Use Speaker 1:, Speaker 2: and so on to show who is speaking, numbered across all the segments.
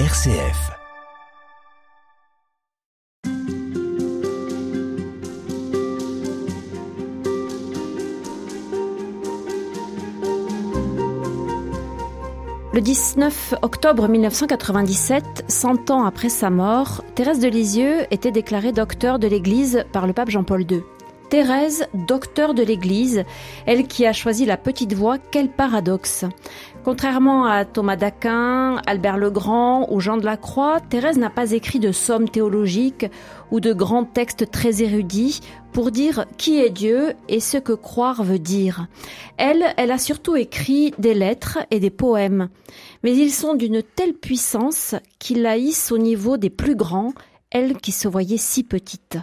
Speaker 1: RCF.
Speaker 2: Le 19 octobre 1997, 100 ans après sa mort, Thérèse de Lisieux était déclarée docteur de l'Église par le pape Jean-Paul II. Thérèse, docteur de l'Église, elle qui a choisi la petite voie, quel paradoxe. Contrairement à Thomas d'Aquin, Albert le Grand ou Jean de la Croix, Thérèse n'a pas écrit de sommes théologiques ou de grands textes très érudits pour dire qui est Dieu et ce que croire veut dire. Elle, elle a surtout écrit des lettres et des poèmes, mais ils sont d'une telle puissance qu'ils la hissent au niveau des plus grands elle qui se voyait si petite.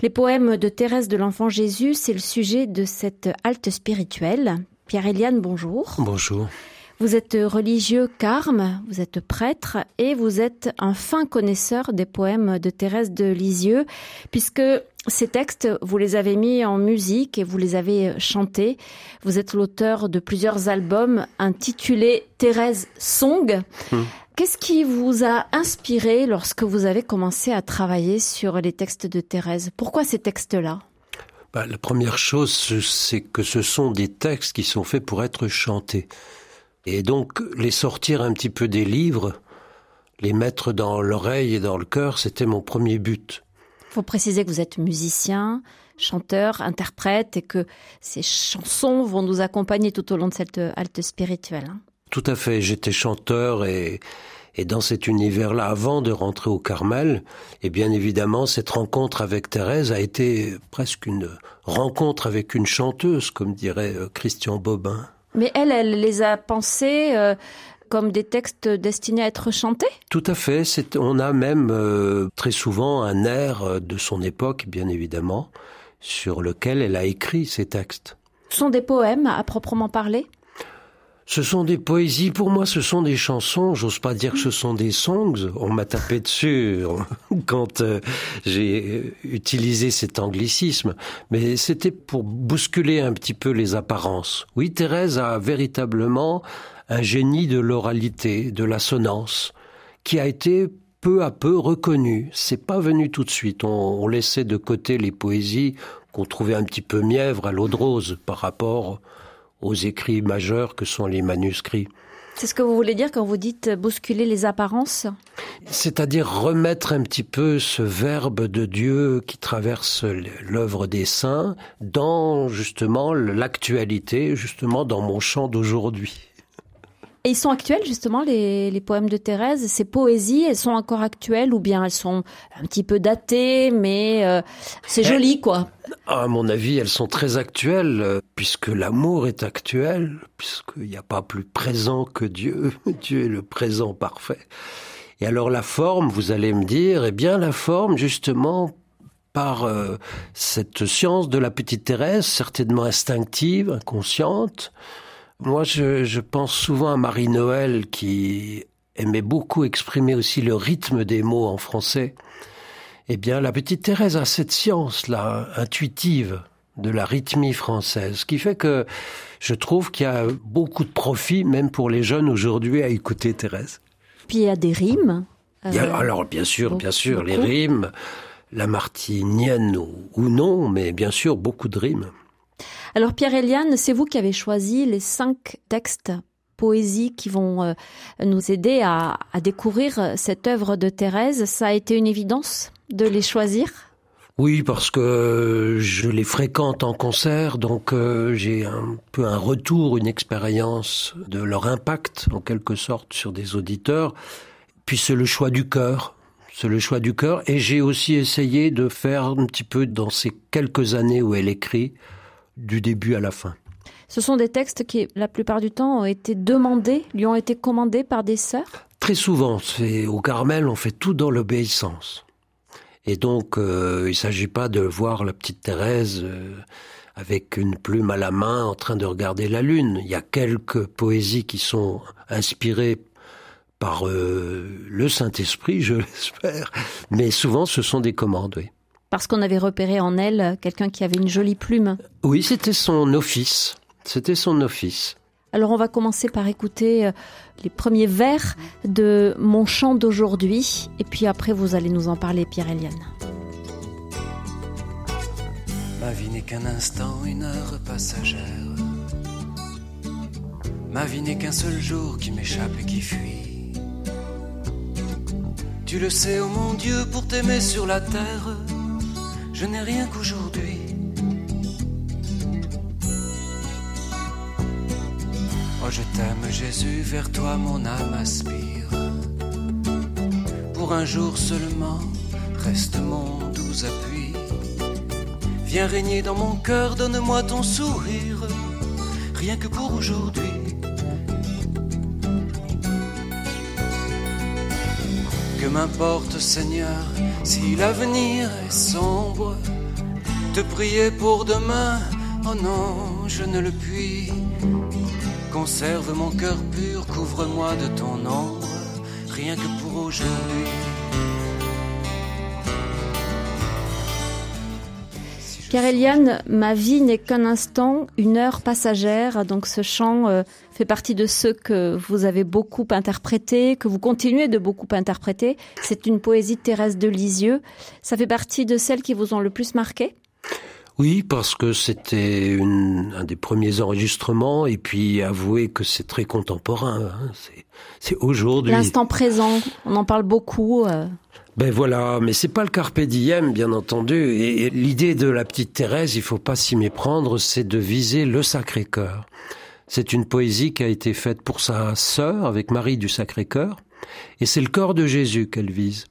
Speaker 2: Les poèmes de Thérèse de l'Enfant Jésus, c'est le sujet de cette halte spirituelle. Pierre-Éliane, bonjour.
Speaker 3: Bonjour.
Speaker 2: Vous êtes religieux carme, vous êtes prêtre et vous êtes un fin connaisseur des poèmes de Thérèse de Lisieux, puisque ces textes, vous les avez mis en musique et vous les avez chantés. Vous êtes l'auteur de plusieurs albums intitulés Thérèse Song. Hum. Qu'est-ce qui vous a inspiré lorsque vous avez commencé à travailler sur les textes de Thérèse? Pourquoi ces textes-là?
Speaker 3: Bah, La première chose, c'est que ce sont des textes qui sont faits pour être chantés. Et donc, les sortir un petit peu des livres, les mettre dans l'oreille et dans le cœur, c'était mon premier but.
Speaker 2: Il faut préciser que vous êtes musicien, chanteur, interprète et que ces chansons vont nous accompagner tout au long de cette halte spirituelle. Hein.
Speaker 3: Tout à fait, j'étais chanteur et, et dans cet univers-là, avant de rentrer au Carmel, et bien évidemment, cette rencontre avec Thérèse a été presque une rencontre avec une chanteuse, comme dirait euh, Christian Bobin.
Speaker 2: Mais elle, elle les a pensés euh, comme des textes destinés à être chantés?
Speaker 3: Tout à fait. on a même euh, très souvent un air euh, de son époque, bien évidemment, sur lequel elle a écrit ces textes.
Speaker 2: Ce sont des poèmes à proprement parler?
Speaker 3: Ce sont des poésies, pour moi ce sont des chansons, j'ose pas dire que ce sont des songs, on m'a tapé dessus quand euh, j'ai utilisé cet anglicisme, mais c'était pour bousculer un petit peu les apparences. Oui, Thérèse a véritablement un génie de l'oralité, de l'assonance, qui a été peu à peu reconnu. C'est pas venu tout de suite. On, on laissait de côté les poésies qu'on trouvait un petit peu mièvres à l'eau de rose par rapport aux écrits majeurs que sont les manuscrits.
Speaker 2: C'est ce que vous voulez dire quand vous dites bousculer les apparences?
Speaker 3: C'est-à-dire remettre un petit peu ce verbe de Dieu qui traverse l'œuvre des saints dans justement l'actualité, justement dans mon chant d'aujourd'hui.
Speaker 2: Et ils sont actuels justement les, les, poèmes de Thérèse, ces poésies, elles sont encore actuelles ou bien elles sont un petit peu datées, mais euh, c'est eh, joli quoi.
Speaker 3: À mon avis, elles sont très actuelles euh, puisque l'amour est actuel, puisqu'il n'y a pas plus présent que Dieu. Dieu est le présent parfait. Et alors la forme, vous allez me dire, eh bien la forme justement par euh, cette science de la petite Thérèse, certainement instinctive, inconsciente, moi, je, pense souvent à Marie-Noël qui aimait beaucoup exprimer aussi le rythme des mots en français. Eh bien, la petite Thérèse a cette science-là, intuitive, de la rythmie française, ce qui fait que je trouve qu'il y a beaucoup de profit, même pour les jeunes aujourd'hui, à écouter Thérèse.
Speaker 2: Puis il y a des rimes.
Speaker 3: Euh, alors, bien sûr, bien sûr, les rimes, la martinienne ou non, mais bien sûr, beaucoup de rimes.
Speaker 2: Alors Pierre-Eliane, c'est vous qui avez choisi les cinq textes poésie qui vont euh, nous aider à, découvrir cette œuvre de Thérèse. Ça a été une évidence de les choisir?
Speaker 3: Oui, parce que je les fréquente en concert, donc euh, j'ai un peu un retour, une expérience de leur impact, en quelque sorte, sur des auditeurs. Puis c'est le choix du cœur, c'est le choix du cœur. Et j'ai aussi essayé de faire un petit peu dans ces quelques années où elle écrit, du début à la fin.
Speaker 2: Ce sont des textes qui, la plupart du temps, ont été demandés, lui ont été commandés par des sœurs
Speaker 3: Très souvent. Au Carmel, on fait tout dans l'obéissance. Et donc, euh, il ne s'agit pas de voir la petite Thérèse euh, avec une plume à la main en train de regarder la lune. Il y a quelques poésies qui sont inspirées par euh, le Saint-Esprit, je l'espère. Mais souvent, ce sont des commandes, oui
Speaker 2: parce qu'on avait repéré en elle quelqu'un qui avait une jolie plume.
Speaker 3: Oui, c'était son office. C'était son office.
Speaker 2: Alors on va commencer par écouter euh, les premiers vers de Mon chant d'aujourd'hui, et puis après vous allez nous en parler, Pierre-Eliane.
Speaker 1: Ma vie n'est qu'un instant, une heure passagère. Ma vie n'est qu'un seul jour qui m'échappe et qui fuit. Tu le sais, oh mon Dieu, pour t'aimer sur la terre, je n'ai rien qu'aujourd'hui. Oh, je t'aime, Jésus, vers toi mon âme aspire. Pour un jour seulement, reste mon doux appui. Viens régner dans mon cœur, donne-moi ton sourire, rien que pour aujourd'hui. Que m'importe, Seigneur, si l'avenir est sombre, te prier pour demain, oh non, je ne le puis. Conserve mon cœur pur, couvre-moi de ton ombre, rien que pour aujourd'hui.
Speaker 2: Car Eliane, ma vie n'est qu'un instant, une heure passagère. Donc ce chant euh, fait partie de ceux que vous avez beaucoup interprétés, que vous continuez de beaucoup interpréter. C'est une poésie de Thérèse de Lisieux. Ça fait partie de celles qui vous ont le plus marqué?
Speaker 3: Oui, parce que c'était un des premiers enregistrements, et puis avouez que c'est très contemporain. Hein. C'est aujourd'hui.
Speaker 2: L'instant présent, on en parle beaucoup. Euh.
Speaker 3: Ben voilà, mais c'est pas le carpe diem, bien entendu. Et, l'idée de la petite Thérèse, il faut pas s'y méprendre, c'est de viser le Sacré-Cœur. C'est une poésie qui a été faite pour sa sœur avec Marie du Sacré-Cœur, et c'est le corps de Jésus qu'elle vise.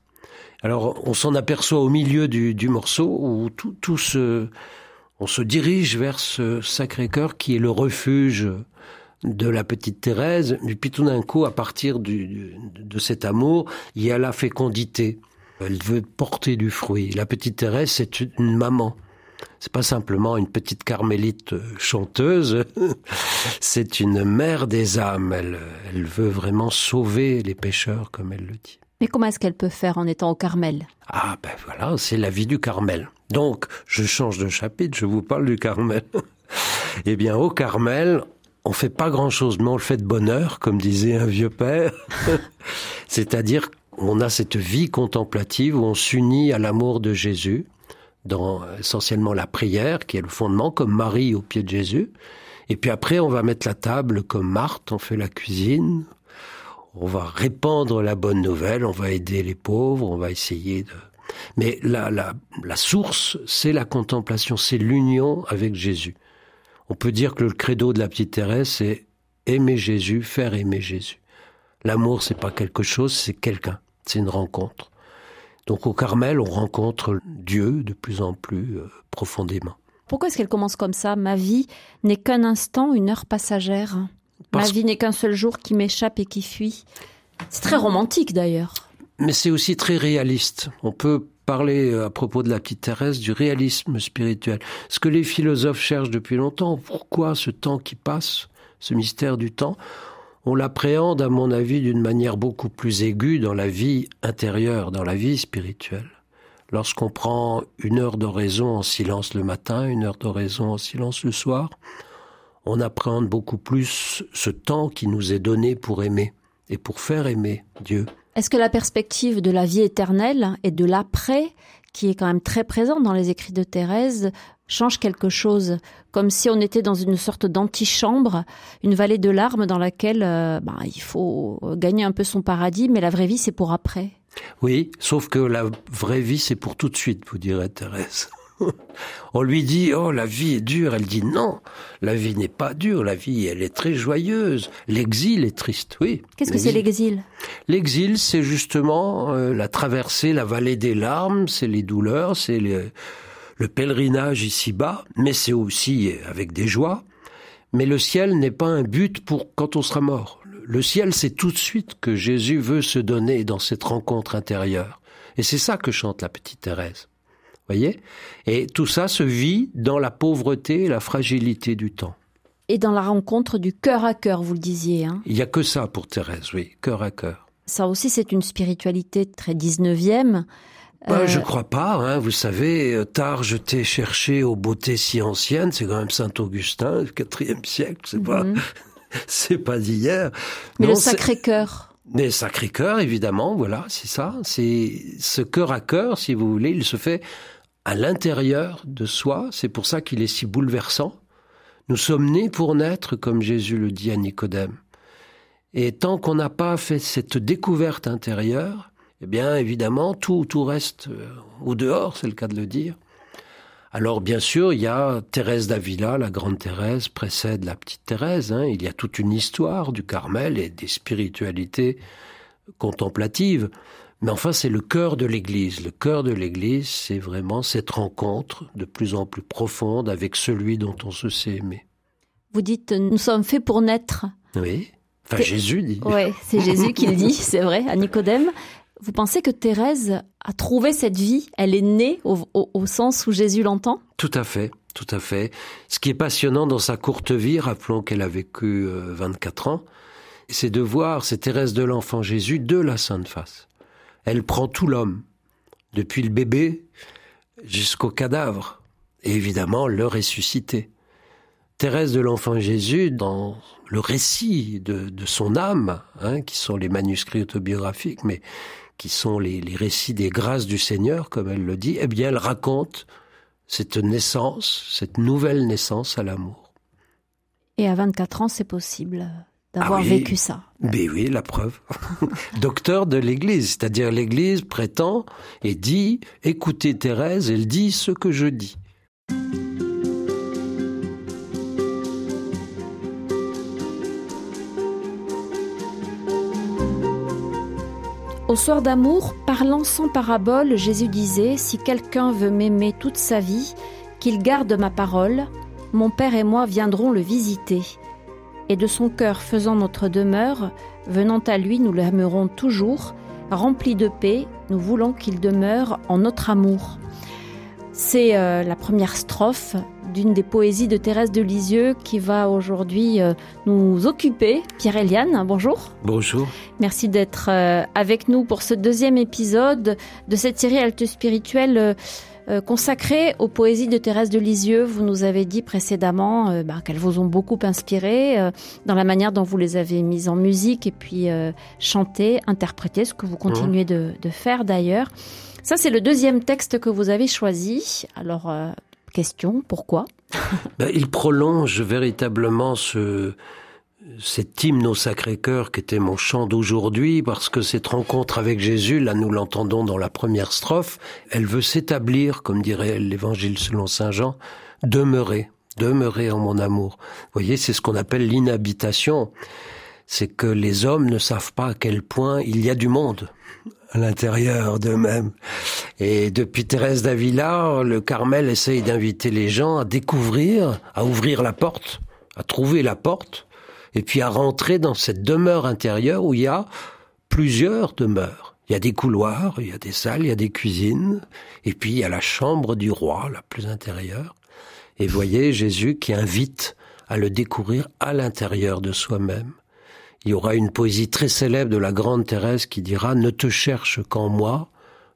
Speaker 3: Alors, on s'en aperçoit au milieu du, morceau où tout, tout se, on se dirige vers ce Sacré-Cœur qui est le refuge de la petite Thérèse. Mais puis tout d'un coup, à partir de cet amour, il y a la fécondité. Elle veut porter du fruit. La petite Thérèse, c'est une maman. C'est pas simplement une petite carmélite chanteuse, c'est une mère des âmes. Elle, elle veut vraiment sauver les pécheurs, comme elle le dit.
Speaker 2: Mais comment est-ce qu'elle peut faire en étant au Carmel?
Speaker 3: Ah ben voilà, c'est la vie du Carmel. Donc, je change de chapitre, je vous parle du Carmel. eh bien, au Carmel, on fait pas grand-chose, mais on le fait de bonheur, comme disait un vieux père. C'est-à-dire, on a cette vie contemplative où on s'unit à l'amour de Jésus, dans essentiellement la prière, qui est le fondement, comme Marie au pied de Jésus. Et puis après, on va mettre la table comme Marthe, on fait la cuisine, on va répandre la bonne nouvelle, on va aider les pauvres, on va essayer de... Mais la, la, la source, c'est la contemplation, c'est l'union avec Jésus. On peut dire que le credo de la petite Thérèse, c'est aimer Jésus, faire aimer Jésus. L'amour, c'est pas quelque chose, c'est quelqu'un, c'est une rencontre. Donc au Carmel, on rencontre Dieu de plus en plus euh, profondément.
Speaker 2: Pourquoi est-ce qu'elle commence comme ça? Ma vie n'est qu'un instant, une heure passagère. Ma vie n'est qu'un seul jour qui m'échappe et qui fuit. C'est très romantique d'ailleurs.
Speaker 3: Mais c'est aussi très réaliste. On peut parler euh, à propos de la petite Thérèse du réalisme spirituel. Ce que les philosophes cherchent depuis longtemps, pourquoi ce temps qui passe, ce mystère du temps, on l'appréhende à mon avis d'une manière beaucoup plus aiguë dans la vie intérieure, dans la vie spirituelle. Lorsqu'on prend une heure d'oraison en silence le matin, une heure d'oraison en silence le soir, on appréhende beaucoup plus ce temps qui nous est donné pour aimer et pour faire aimer Dieu.
Speaker 2: Est-ce que la perspective de la vie éternelle et de l'après, qui est quand même très présente dans les écrits de Thérèse, change quelque chose, comme si on était dans une sorte d'antichambre, une vallée de larmes dans laquelle euh, bah, il faut gagner un peu son paradis, mais la vraie vie c'est pour après.
Speaker 3: Oui, sauf que la vraie vie c'est pour tout de suite, vous dirait Thérèse. On lui dit "Oh, la vie est dure." Elle dit "Non, la vie n'est pas dure, la vie elle est très joyeuse. L'exil est triste." Oui.
Speaker 2: Qu'est-ce que c'est l'exil
Speaker 3: L'exil, c'est justement euh, la traversée, la vallée des larmes, c'est les douleurs, c'est le, le pèlerinage ici-bas, mais c'est aussi avec des joies. Mais le ciel n'est pas un but pour quand on sera mort. Le ciel, c'est tout de suite que Jésus veut se donner dans cette rencontre intérieure. Et c'est ça que chante la petite Thérèse voyez? Et tout ça se vit dans la pauvreté et la fragilité du temps.
Speaker 2: Et dans la rencontre du cœur à cœur, vous le disiez. Hein?
Speaker 3: Il n'y a que ça pour Thérèse, oui, cœur à cœur.
Speaker 2: Ça aussi, c'est une spiritualité très 19e.
Speaker 3: Bah, euh... Je crois pas, hein, vous savez, euh, tard je t'ai cherché aux beautés si anciennes, c'est quand même Saint Augustin, du IVe siècle, c'est pas... Mhm. c'est pas d'hier.
Speaker 2: Mais le Sacré-Cœur.
Speaker 3: Mais Sacré-Cœur, évidemment, voilà, c'est ça. C'est ce cœur à cœur, si vous voulez, il se fait à l'intérieur de soi. C'est pour ça qu'il est si bouleversant. Nous sommes nés pour naître, comme Jésus le dit à Nicodème. Et tant qu'on n'a pas fait cette découverte intérieure, eh bien, évidemment, tout, tout reste euh, au dehors, c'est le cas de le dire. Alors, bien sûr, il y a Thérèse d'Avila, la grande Thérèse, précède la petite Thérèse. Hein. Il y a toute une histoire du Carmel et des spiritualités contemplatives. Mais enfin, c'est le cœur de l'Église. Le cœur de l'Église, c'est vraiment cette rencontre de plus en plus profonde avec celui dont on se sait aimer.
Speaker 2: Vous dites, nous sommes faits pour naître.
Speaker 3: Oui. Enfin, Jésus dit.
Speaker 2: Oui, c'est Jésus qui le dit, c'est vrai, à Nicodème. Vous pensez que Thérèse a trouvé cette vie Elle est née au, sens où Jésus l'entend?
Speaker 3: Tout à fait, tout à fait. Ce qui est passionnant dans sa courte vie, rappelons qu'elle a vécu 24 euh, ans, c'est de voir cette Thérèse de l'enfant Jésus de la Sainte Face elle prend tout l'homme, depuis le bébé jusqu'au cadavre, et évidemment le ressuscité. Thérèse de l'Enfant Jésus, dans le récit de, son âme, hein, qui sont les manuscrits autobiographiques, mais qui sont les, les, récits des grâces du Seigneur, comme elle le dit, eh bien, elle raconte cette naissance, cette nouvelle naissance à l'amour.
Speaker 2: Et à 24 ans, c'est possible d'avoir ah vécu ça.
Speaker 3: Mais oui, la preuve. Docteur de l'Église, c'est-à-dire l'Église prétend et dit, écoutez Thérèse, elle dit ce que je dis.
Speaker 2: Au soir d'amour, parlant sans parabole, Jésus disait, Si quelqu'un veut m'aimer toute sa vie, qu'il garde ma parole, mon Père et moi viendrons le visiter et de son cœur faisant notre demeure, venant à lui, nous l'aimerons toujours, rempli de paix, nous voulons qu'il demeure en notre amour. C'est euh, la première strophe d'une des poésies de Thérèse de Lisieux qui va aujourd'hui euh, nous occuper. Pierre-Eliane, bonjour.
Speaker 3: Bonjour.
Speaker 2: Merci d'être euh, avec nous pour ce deuxième épisode de cette série Alte Spirituelle euh, consacrée aux poésies de Thérèse de Lisieux. Vous nous avez dit précédemment euh, bah, qu'elles vous ont beaucoup inspiré euh, dans la manière dont vous les avez mises en musique et puis chanté, interprété, ce que vous continuez de, de, faire d'ailleurs. Ça, c'est le deuxième texte que vous avez choisi. Alors, question, pourquoi?
Speaker 3: Ben, Il prolonge véritablement ce, cet hymne au Sacré-Cœur qui était mon chant d'aujourd'hui, parce que cette rencontre avec Jésus, là nous l'entendons dans la première strophe, elle veut s'établir, comme dirait l'évangile selon Saint Jean, demeurer, demeurer en mon amour. Vous voyez, c'est ce qu'on appelle l'inhabitation. C'est que les hommes ne savent pas à quel point il y a du monde à l'intérieur d'eux-mêmes. Et depuis Thérèse d'Avila, le Carmel essaye d'inviter les gens à découvrir, à ouvrir la porte, à trouver la porte, et puis à rentrer dans cette demeure intérieure où il y a plusieurs demeures. Il y a des couloirs, il y a des salles, il y a des cuisines, et puis il y a la chambre du roi, la plus intérieure. Et voyez Jésus qui invite à le découvrir à l'intérieur de soi-même. Il y aura une poésie très célèbre de la grande Thérèse qui dira ⁇ Ne te cherche qu'en moi,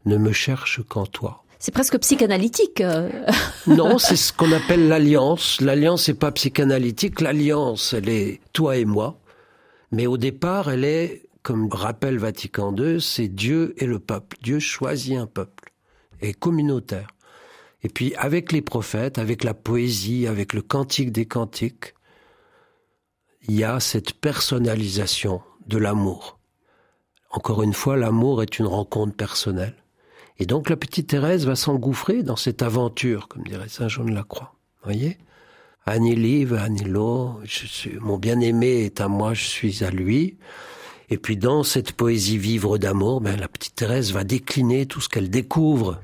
Speaker 3: ne me cherche qu'en toi ⁇
Speaker 2: c'est presque psychanalytique. Euh.
Speaker 3: non, c'est ce qu'on appelle l'alliance. L'alliance n'est pas psychanalytique. L'alliance, elle est toi et moi. Mais au départ, elle est, comme rappelle Vatican II, c'est Dieu et le peuple. Dieu choisit un peuple et communautaire. Et puis avec les prophètes, avec la poésie, avec le cantique des cantiques, il y a cette personnalisation de l'amour. Encore une fois, l'amour est une rencontre personnelle. Et donc la petite Thérèse va s'engouffrer dans cette aventure, comme dirait Saint Jean de la Croix. Voyez? Annie Live, Annie mon bien-aimé est à moi, je suis à lui. Et puis dans cette poésie vivre d'amour, ben, la petite Thérèse va décliner tout ce qu'elle découvre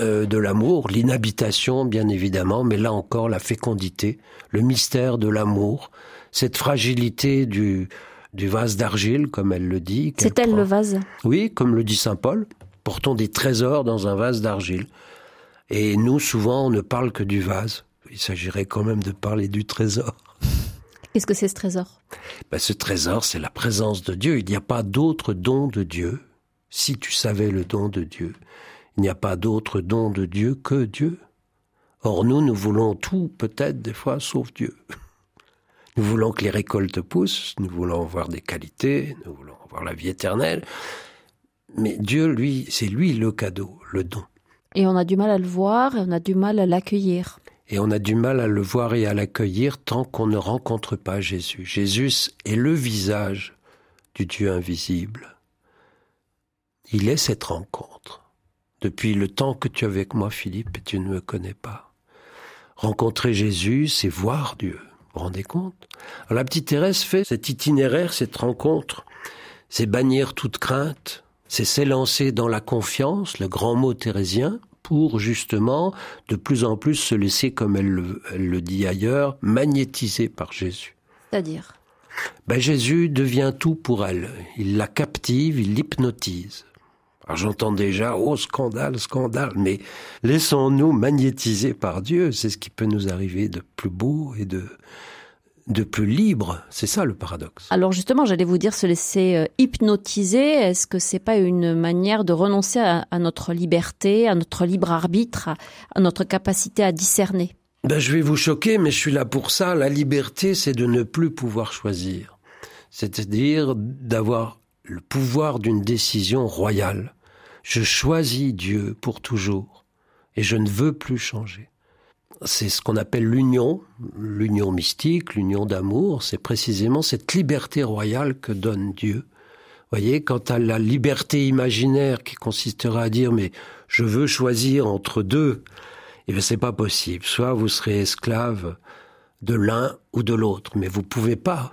Speaker 3: euh, de l'amour, l'inhabitation bien évidemment, mais là encore la fécondité, le mystère de l'amour, cette fragilité du, du vase d'argile, comme elle le dit.
Speaker 2: C'est elle le vase?
Speaker 3: Oui, comme le dit Saint Paul portons des trésors dans un vase d'argile. Et nous, souvent, on ne parle que du vase. Il s'agirait quand même de parler du trésor.
Speaker 2: Qu'est-ce que c'est ce trésor?
Speaker 3: Ben, Ce trésor, c'est la présence de Dieu. Il n'y a pas d'autre don de Dieu. Si tu savais le don de Dieu, il n'y a pas d'autre don de Dieu que Dieu. Or, nous, nous voulons tout, peut-être des fois, sauf Dieu. Nous voulons que les récoltes poussent, nous voulons voir des qualités, nous voulons voir la vie éternelle. Mais Dieu, lui, c'est lui le cadeau, le don.
Speaker 2: Et on a du mal à le voir et on a du mal à l'accueillir.
Speaker 3: Et on a du mal à le voir et à l'accueillir tant qu'on ne rencontre pas Jésus. Jésus est le visage du Dieu invisible. Il est cette rencontre. Depuis le temps que tu es avec moi, Philippe, tu ne me connais pas. Rencontrer Jésus, c'est voir Dieu. Vous vous rendez compte? Alors, La petite Thérèse fait cet itinéraire, cette rencontre, c'est bannir toute crainte, c'est s'élancer dans la confiance, le grand mot thérésien, pour justement de plus en plus se laisser, comme elle le, elle le dit ailleurs, magnétiser par Jésus.
Speaker 2: C'est-à-dire?
Speaker 3: Ben, Jésus devient tout pour elle. Il la captive, il l'hypnotise. Alors j'entends déjà, oh scandale, scandale, mais laissons-nous magnétiser par Dieu, c'est ce qui peut nous arriver de plus beau et de, de plus libre. C'est ça le paradoxe.
Speaker 2: Alors justement, j'allais vous dire se laisser euh, hypnotiser. Est-ce que c'est pas une manière de renoncer à, à notre liberté, à notre libre arbitre, à, à notre capacité à discerner?
Speaker 3: Ben, je vais vous choquer, mais je suis là pour ça. La liberté, c'est de ne plus pouvoir choisir. C'est-à-dire d'avoir le pouvoir d'une décision royale. Je choisis Dieu pour toujours et je ne veux plus changer. C'est ce qu'on appelle l'union, l'union mystique, l'union d'amour. C'est précisément cette liberté royale que donne Dieu. Voyez, quant à la liberté imaginaire qui consistera à dire mais je veux choisir entre deux, eh bien c'est pas possible. Soit vous serez esclave de l'un ou de l'autre, mais vous pouvez pas.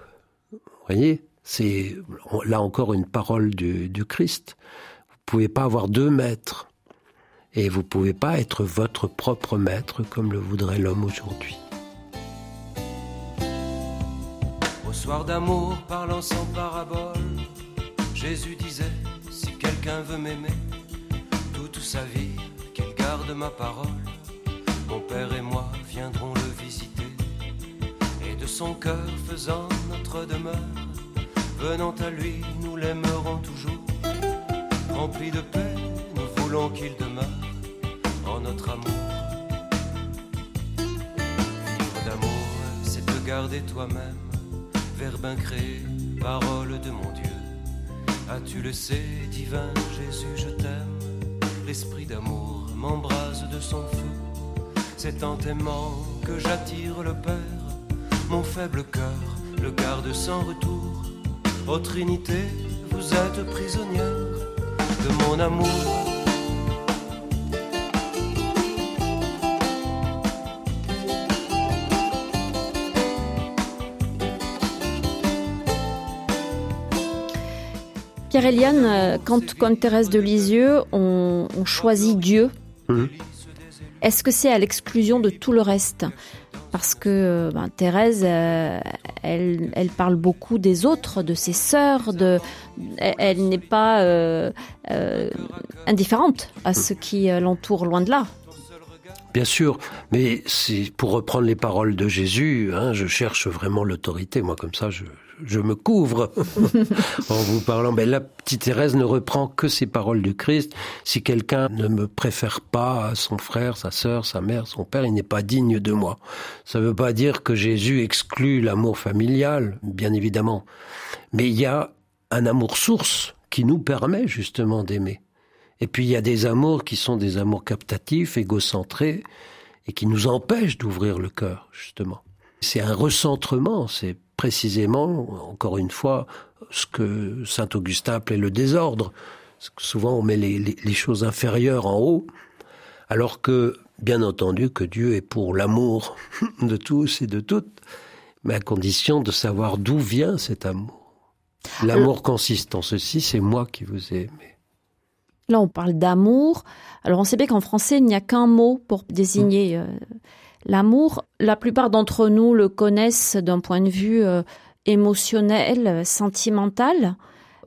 Speaker 3: Voyez, c'est là encore une parole du, Christ. Vous pouvez pas avoir deux maîtres. Et vous pouvez pas être votre propre maître comme le voudrait l'homme aujourd'hui.
Speaker 1: Au soir d'amour, parlant sans parabole, Jésus disait Si quelqu'un veut m'aimer, toute sa vie, qu'il garde ma parole. Mon Père et moi viendrons le visiter, et de son cœur faisant notre demeure, venant à lui, nous l'aimerons toujours. Rempli de paix, nous voulons qu'il demeure en notre amour. Vivre d'amour, c'est te garder toi-même verbe incréé, parole de mon Dieu. As-tu le sais, divin Jésus, je t'aime. L'esprit d'amour m'embrase de son feu. C'est en t'aimant que j'attire le Père. Mon faible cœur le garde sans retour. Ô Trinité, vous êtes prisonnière de mon amour.
Speaker 2: Pierre-Éliane, euh, quand, comme Thérèse de Lisieux, on, on choisit Dieu, est-ce que c'est à l'exclusion de tout le reste? Parce que euh, ben, Thérèse, euh, elle, parle beaucoup des autres, de ses sœurs, elle, n'est pas euh, euh, indifférente à ce qui euh, l'entoure, loin de là.
Speaker 3: Bien sûr, mais pour reprendre les paroles de Jésus, hein, je cherche vraiment l'autorité. Moi, comme ça, je, je me couvre en vous parlant. Mais la petite Thérèse ne reprend que ces paroles du Christ. Si quelqu'un ne me préfère pas à son frère, sa sœur, sa mère, son père, il n'est pas digne de moi. Ça ne veut pas dire que Jésus exclut l'amour familial, bien évidemment. Mais il y a un amour source qui nous permet justement d'aimer. Et puis il y a des amours qui sont des amours captatifs, égocentrés, et qui nous empêchent d'ouvrir le cœur, justement. C'est un recentrement, c'est précisément, encore une fois, ce que saint Augustin appelait le désordre. Souvent on met les, les, les choses inférieures en haut, alors que, bien entendu, que Dieu est pour l'amour de tous et de toutes, mais à condition de savoir d'où vient cet amour. L'amour consiste en ceci, c'est moi qui vous ai aimé.
Speaker 2: Là, on parle d'amour. Alors, on sait bien qu'en français, il n'y a qu'un mot pour désigner euh, l'amour. La plupart d'entre nous le connaissent d'un point de vue euh, émotionnel, sentimental.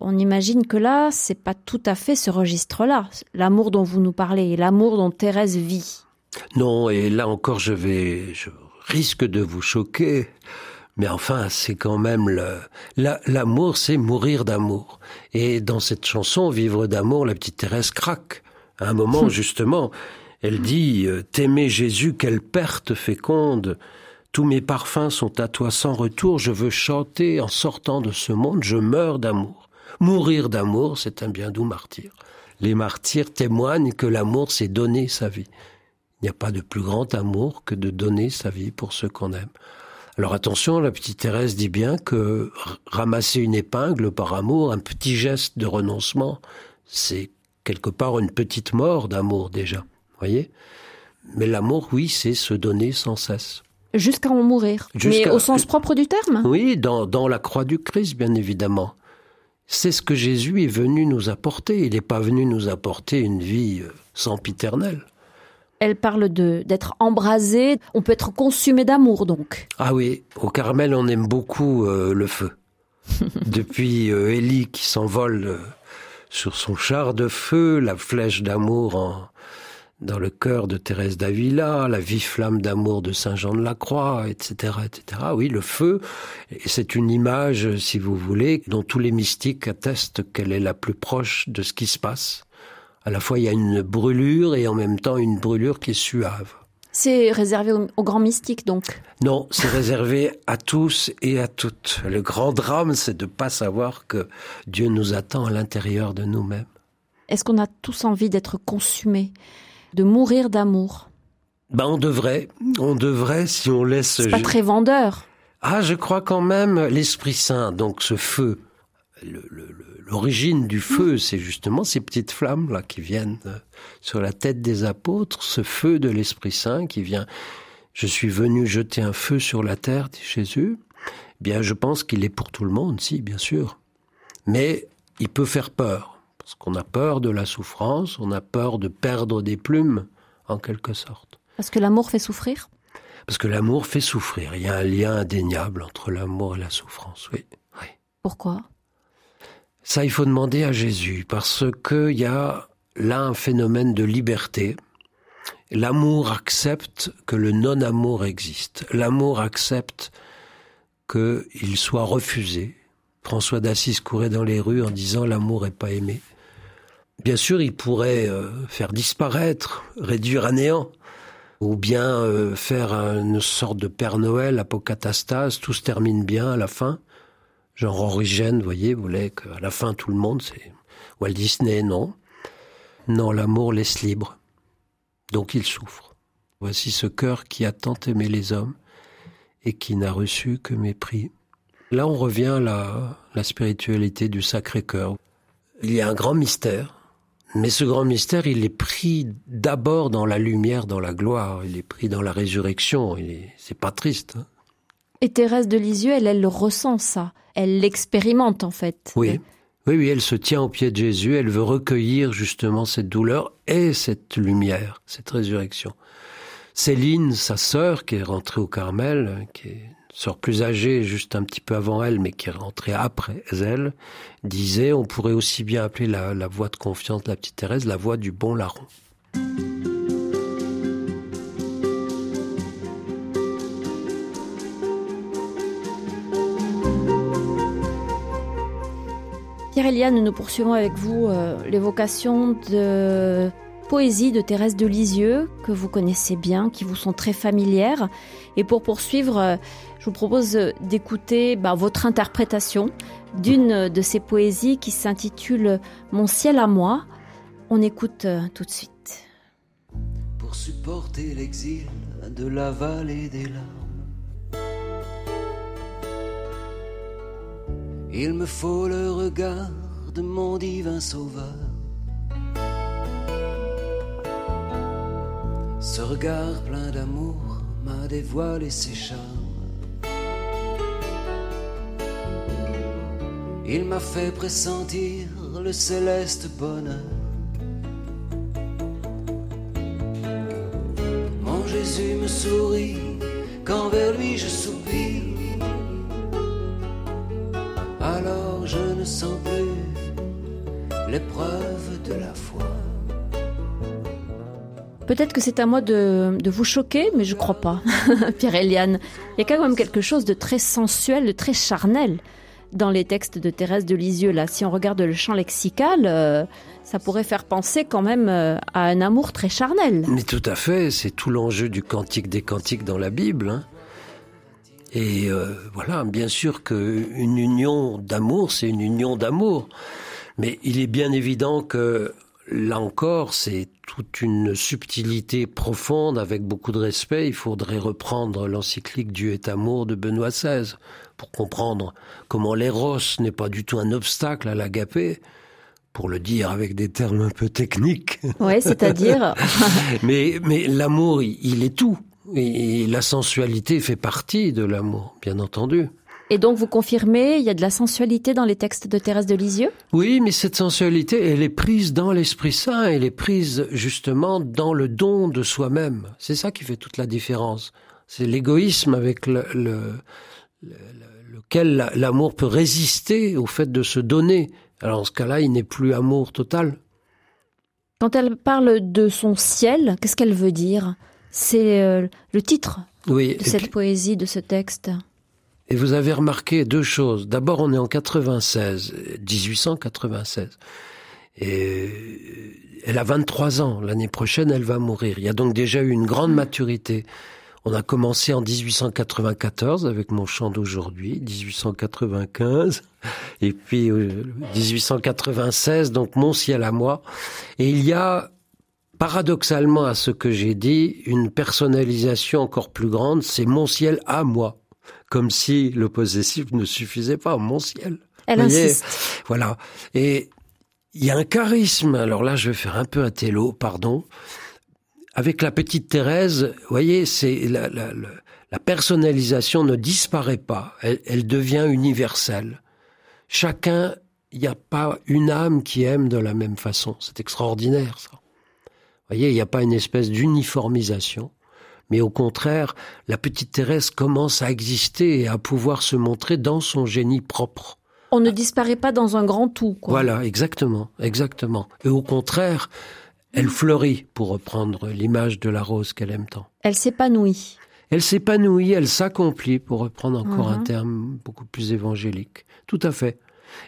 Speaker 2: On imagine que là, c'est pas tout à fait ce registre-là. L'amour dont vous nous parlez, l'amour dont Thérèse vit.
Speaker 3: Non, et là encore, je vais, je risque de vous choquer. Mais enfin, c'est quand même le, la- l'amour, c'est mourir d'amour. Et dans cette chanson, Vivre d'amour, la petite Thérèse craque. À un moment, justement, elle dit, euh, T'aimer Jésus, quelle perte féconde. Tous mes parfums sont à toi sans retour, je veux chanter en sortant de ce monde, je meurs d'amour. Mourir d'amour, c'est un bien doux martyr. Les martyrs témoignent que l'amour, c'est donner sa vie. Il n'y a pas de plus grand amour que de donner sa vie pour ceux qu'on aime. Alors attention, la petite Thérèse dit bien que ramasser une épingle par amour, un petit geste de renoncement, c'est quelque part une petite mort d'amour déjà. Voyez Mais l'amour, oui, c'est se donner sans cesse.
Speaker 2: Jusqu'à en mourir. Mais au sens propre du terme?
Speaker 3: Oui, dans, dans la croix du Christ, bien évidemment. C'est ce que Jésus est venu nous apporter. Il n'est pas venu nous apporter une vie euh, sempiternelle.
Speaker 2: Elle parle de d'être embrasé. On peut être consumé d'amour, donc.
Speaker 3: Ah oui, au Carmel, on aime beaucoup euh, le feu. Depuis euh, Élie qui s'envole sur son char de feu, la flèche d'amour en, dans le cœur de Thérèse d'Avila, la vive flamme d'amour de Saint Jean de la Croix, etc., etc. Oui, le feu, c'est une image, si vous voulez, dont tous les mystiques attestent qu'elle est la plus proche de ce qui se passe. À la fois, il y a une brûlure et en même temps une brûlure qui est suave.
Speaker 2: C'est réservé aux, grands mystiques, donc?
Speaker 3: Non, c'est réservé à tous et à toutes. Le grand drame, c'est de ne pas savoir que Dieu nous attend à l'intérieur de nous-mêmes.
Speaker 2: Est-ce qu'on a tous envie d'être consumés? De mourir d'amour
Speaker 3: ben on devrait, on devrait si on laisse.
Speaker 2: C'est pas très vendeur.
Speaker 3: Ah, je crois quand même l'Esprit Saint, donc ce feu, l'origine du feu, c'est justement ces petites flammes là qui viennent euh, sur la tête des apôtres, ce feu de l'Esprit Saint qui vient. Je suis venu jeter un feu sur la terre, dit Jésus. Bien, je pense qu'il est pour tout le monde, si, bien sûr. Mais il peut faire peur. Parce qu'on a peur de la souffrance, on a peur de perdre des plumes, en quelque sorte.
Speaker 2: Parce que l'amour fait souffrir?
Speaker 3: Parce que l'amour fait souffrir. Il y a un lien indéniable entre l'amour et la souffrance, oui. oui.
Speaker 2: Pourquoi?
Speaker 3: Ça, il faut demander à Jésus, parce qu'il y a là un phénomène de liberté. L'amour accepte que le non-amour existe. L'amour accepte qu'il soit refusé. François d'Assise courait dans les rues en disant l'amour n'est pas aimé. Bien sûr, il pourrait euh, faire disparaître, réduire à néant, ou bien euh, faire une sorte de Père Noël, apocatastase, tout se termine bien à la fin. Genre Origène, vous voyez, voulait qu'à la fin tout le monde, c'est Walt Disney, non. Non, l'amour laisse libre. Donc il souffre. Voici ce cœur qui a tant aimé les hommes et qui n'a reçu que mépris. Là, on revient à la, la spiritualité du Sacré-Cœur. Il y a un grand mystère mais ce grand mystère, il est pris d'abord dans la lumière, dans la gloire. Il est pris dans la résurrection. C'est pas triste. Hein.
Speaker 2: Et Thérèse de Lisieux, elle, elle le ressent ça. Elle l'expérimente en fait.
Speaker 3: Oui. Oui, oui, elle se tient au pied de Jésus. Elle veut recueillir justement cette douleur et cette lumière, cette résurrection. Céline, sa sœur, qui est rentrée au Carmel, qui est sœur plus âgée, juste un petit peu avant elle, mais qui est rentrée après elle, disait on pourrait aussi bien appeler la, voix de confiance de la petite Thérèse la voix du bon larron.
Speaker 2: Pierre-Eliane, nous poursuivons avec vous euh, l'évocation de de Thérèse de Lisieux, que vous connaissez bien, qui vous sont très familières. Et pour poursuivre, euh, je vous propose d'écouter bah, votre interprétation d'une de ces poésies qui s'intitule Mon ciel à moi. On écoute euh, tout de suite.
Speaker 1: Pour supporter l'exil de la vallée des larmes, il me faut le regard de mon divin sauveur. Ce regard plein d'amour m'a dévoilé ses charmes. Il m'a fait pressentir le céleste bonheur. Mon Jésus me sourit quand vers lui je soupire. Alors je ne sens plus l'épreuve de la foi.
Speaker 2: Peut-être que c'est à moi de, vous choquer, mais je crois pas, Pierre-Eliane. Il y a quand même quelque chose de très sensuel, de très charnel dans les textes de Thérèse de Lisieux. Là, si on regarde le champ lexical, euh, ça pourrait faire penser quand même euh, à un amour très charnel.
Speaker 3: Mais tout à fait, c'est tout l'enjeu du cantique des cantiques dans la Bible. Hein. Et euh, voilà, bien sûr qu'une union d'amour, c'est une union d'amour. Mais il est bien évident que là encore, c'est toute une subtilité profonde avec beaucoup de respect. Il faudrait reprendre l'encyclique Dieu est amour de Benoît XVI pour comprendre comment l'éros n'est pas du tout un obstacle à l'agapé, pour le dire avec des termes un peu techniques.
Speaker 2: Oui, c'est-à-dire
Speaker 3: Mais, mais l'amour, il est tout. Et la sensualité fait partie de l'amour, bien entendu.
Speaker 2: Et donc vous confirmez, il y a de la sensualité dans les textes de Thérèse de Lisieux?
Speaker 3: Oui, mais cette sensualité, elle est prise dans l'Esprit Saint, elle est prise justement dans le don de soi-même. C'est ça qui fait toute la différence. C'est l'égoïsme avec le, lequel l'amour peut résister au fait de se donner. Alors en ce cas-là, il n'est plus amour total.
Speaker 2: Quand elle parle de son ciel, qu'est-ce qu'elle veut dire? C'est euh, le titre
Speaker 3: oui,
Speaker 2: de cette poésie, de ce texte?
Speaker 3: Et vous avez remarqué deux choses. D'abord, on est en 96, 1896. Et elle a 23 ans. L'année prochaine, elle va mourir. Il y a donc déjà eu une grande maturité. On a commencé en 1894 avec mon chant d'aujourd'hui, 1895, et puis 1896, euh, donc mon ciel à moi. Et il y a, paradoxalement à ce que j'ai dit, une personnalisation encore plus grande, c'est mon ciel à moi comme si le possessif ne suffisait pas, mon ciel.
Speaker 2: Elle insiste.
Speaker 3: Voilà. Et il y a un charisme, alors là je vais faire un peu un télo, pardon. Avec la petite Thérèse, vous voyez, c'est la, la, personnalisation ne disparaît pas, elle, elle devient universelle. Chacun, il n'y a pas une âme qui aime de la même façon. C'est extraordinaire, ça. Vous voyez, il n'y a pas une espèce d'uniformisation mais au contraire, la petite Thérèse commence à exister et à pouvoir se montrer dans son génie propre.
Speaker 2: On ne disparaît pas dans un grand tout. Quoi.
Speaker 3: Voilà, exactement, exactement. Et au contraire, elle fleurit, pour reprendre l'image de la rose qu'elle aime tant.
Speaker 2: Elle s'épanouit.
Speaker 3: Elle s'épanouit, elle s'accomplit, pour reprendre encore un mhm. terme beaucoup plus évangélique. Tout à fait.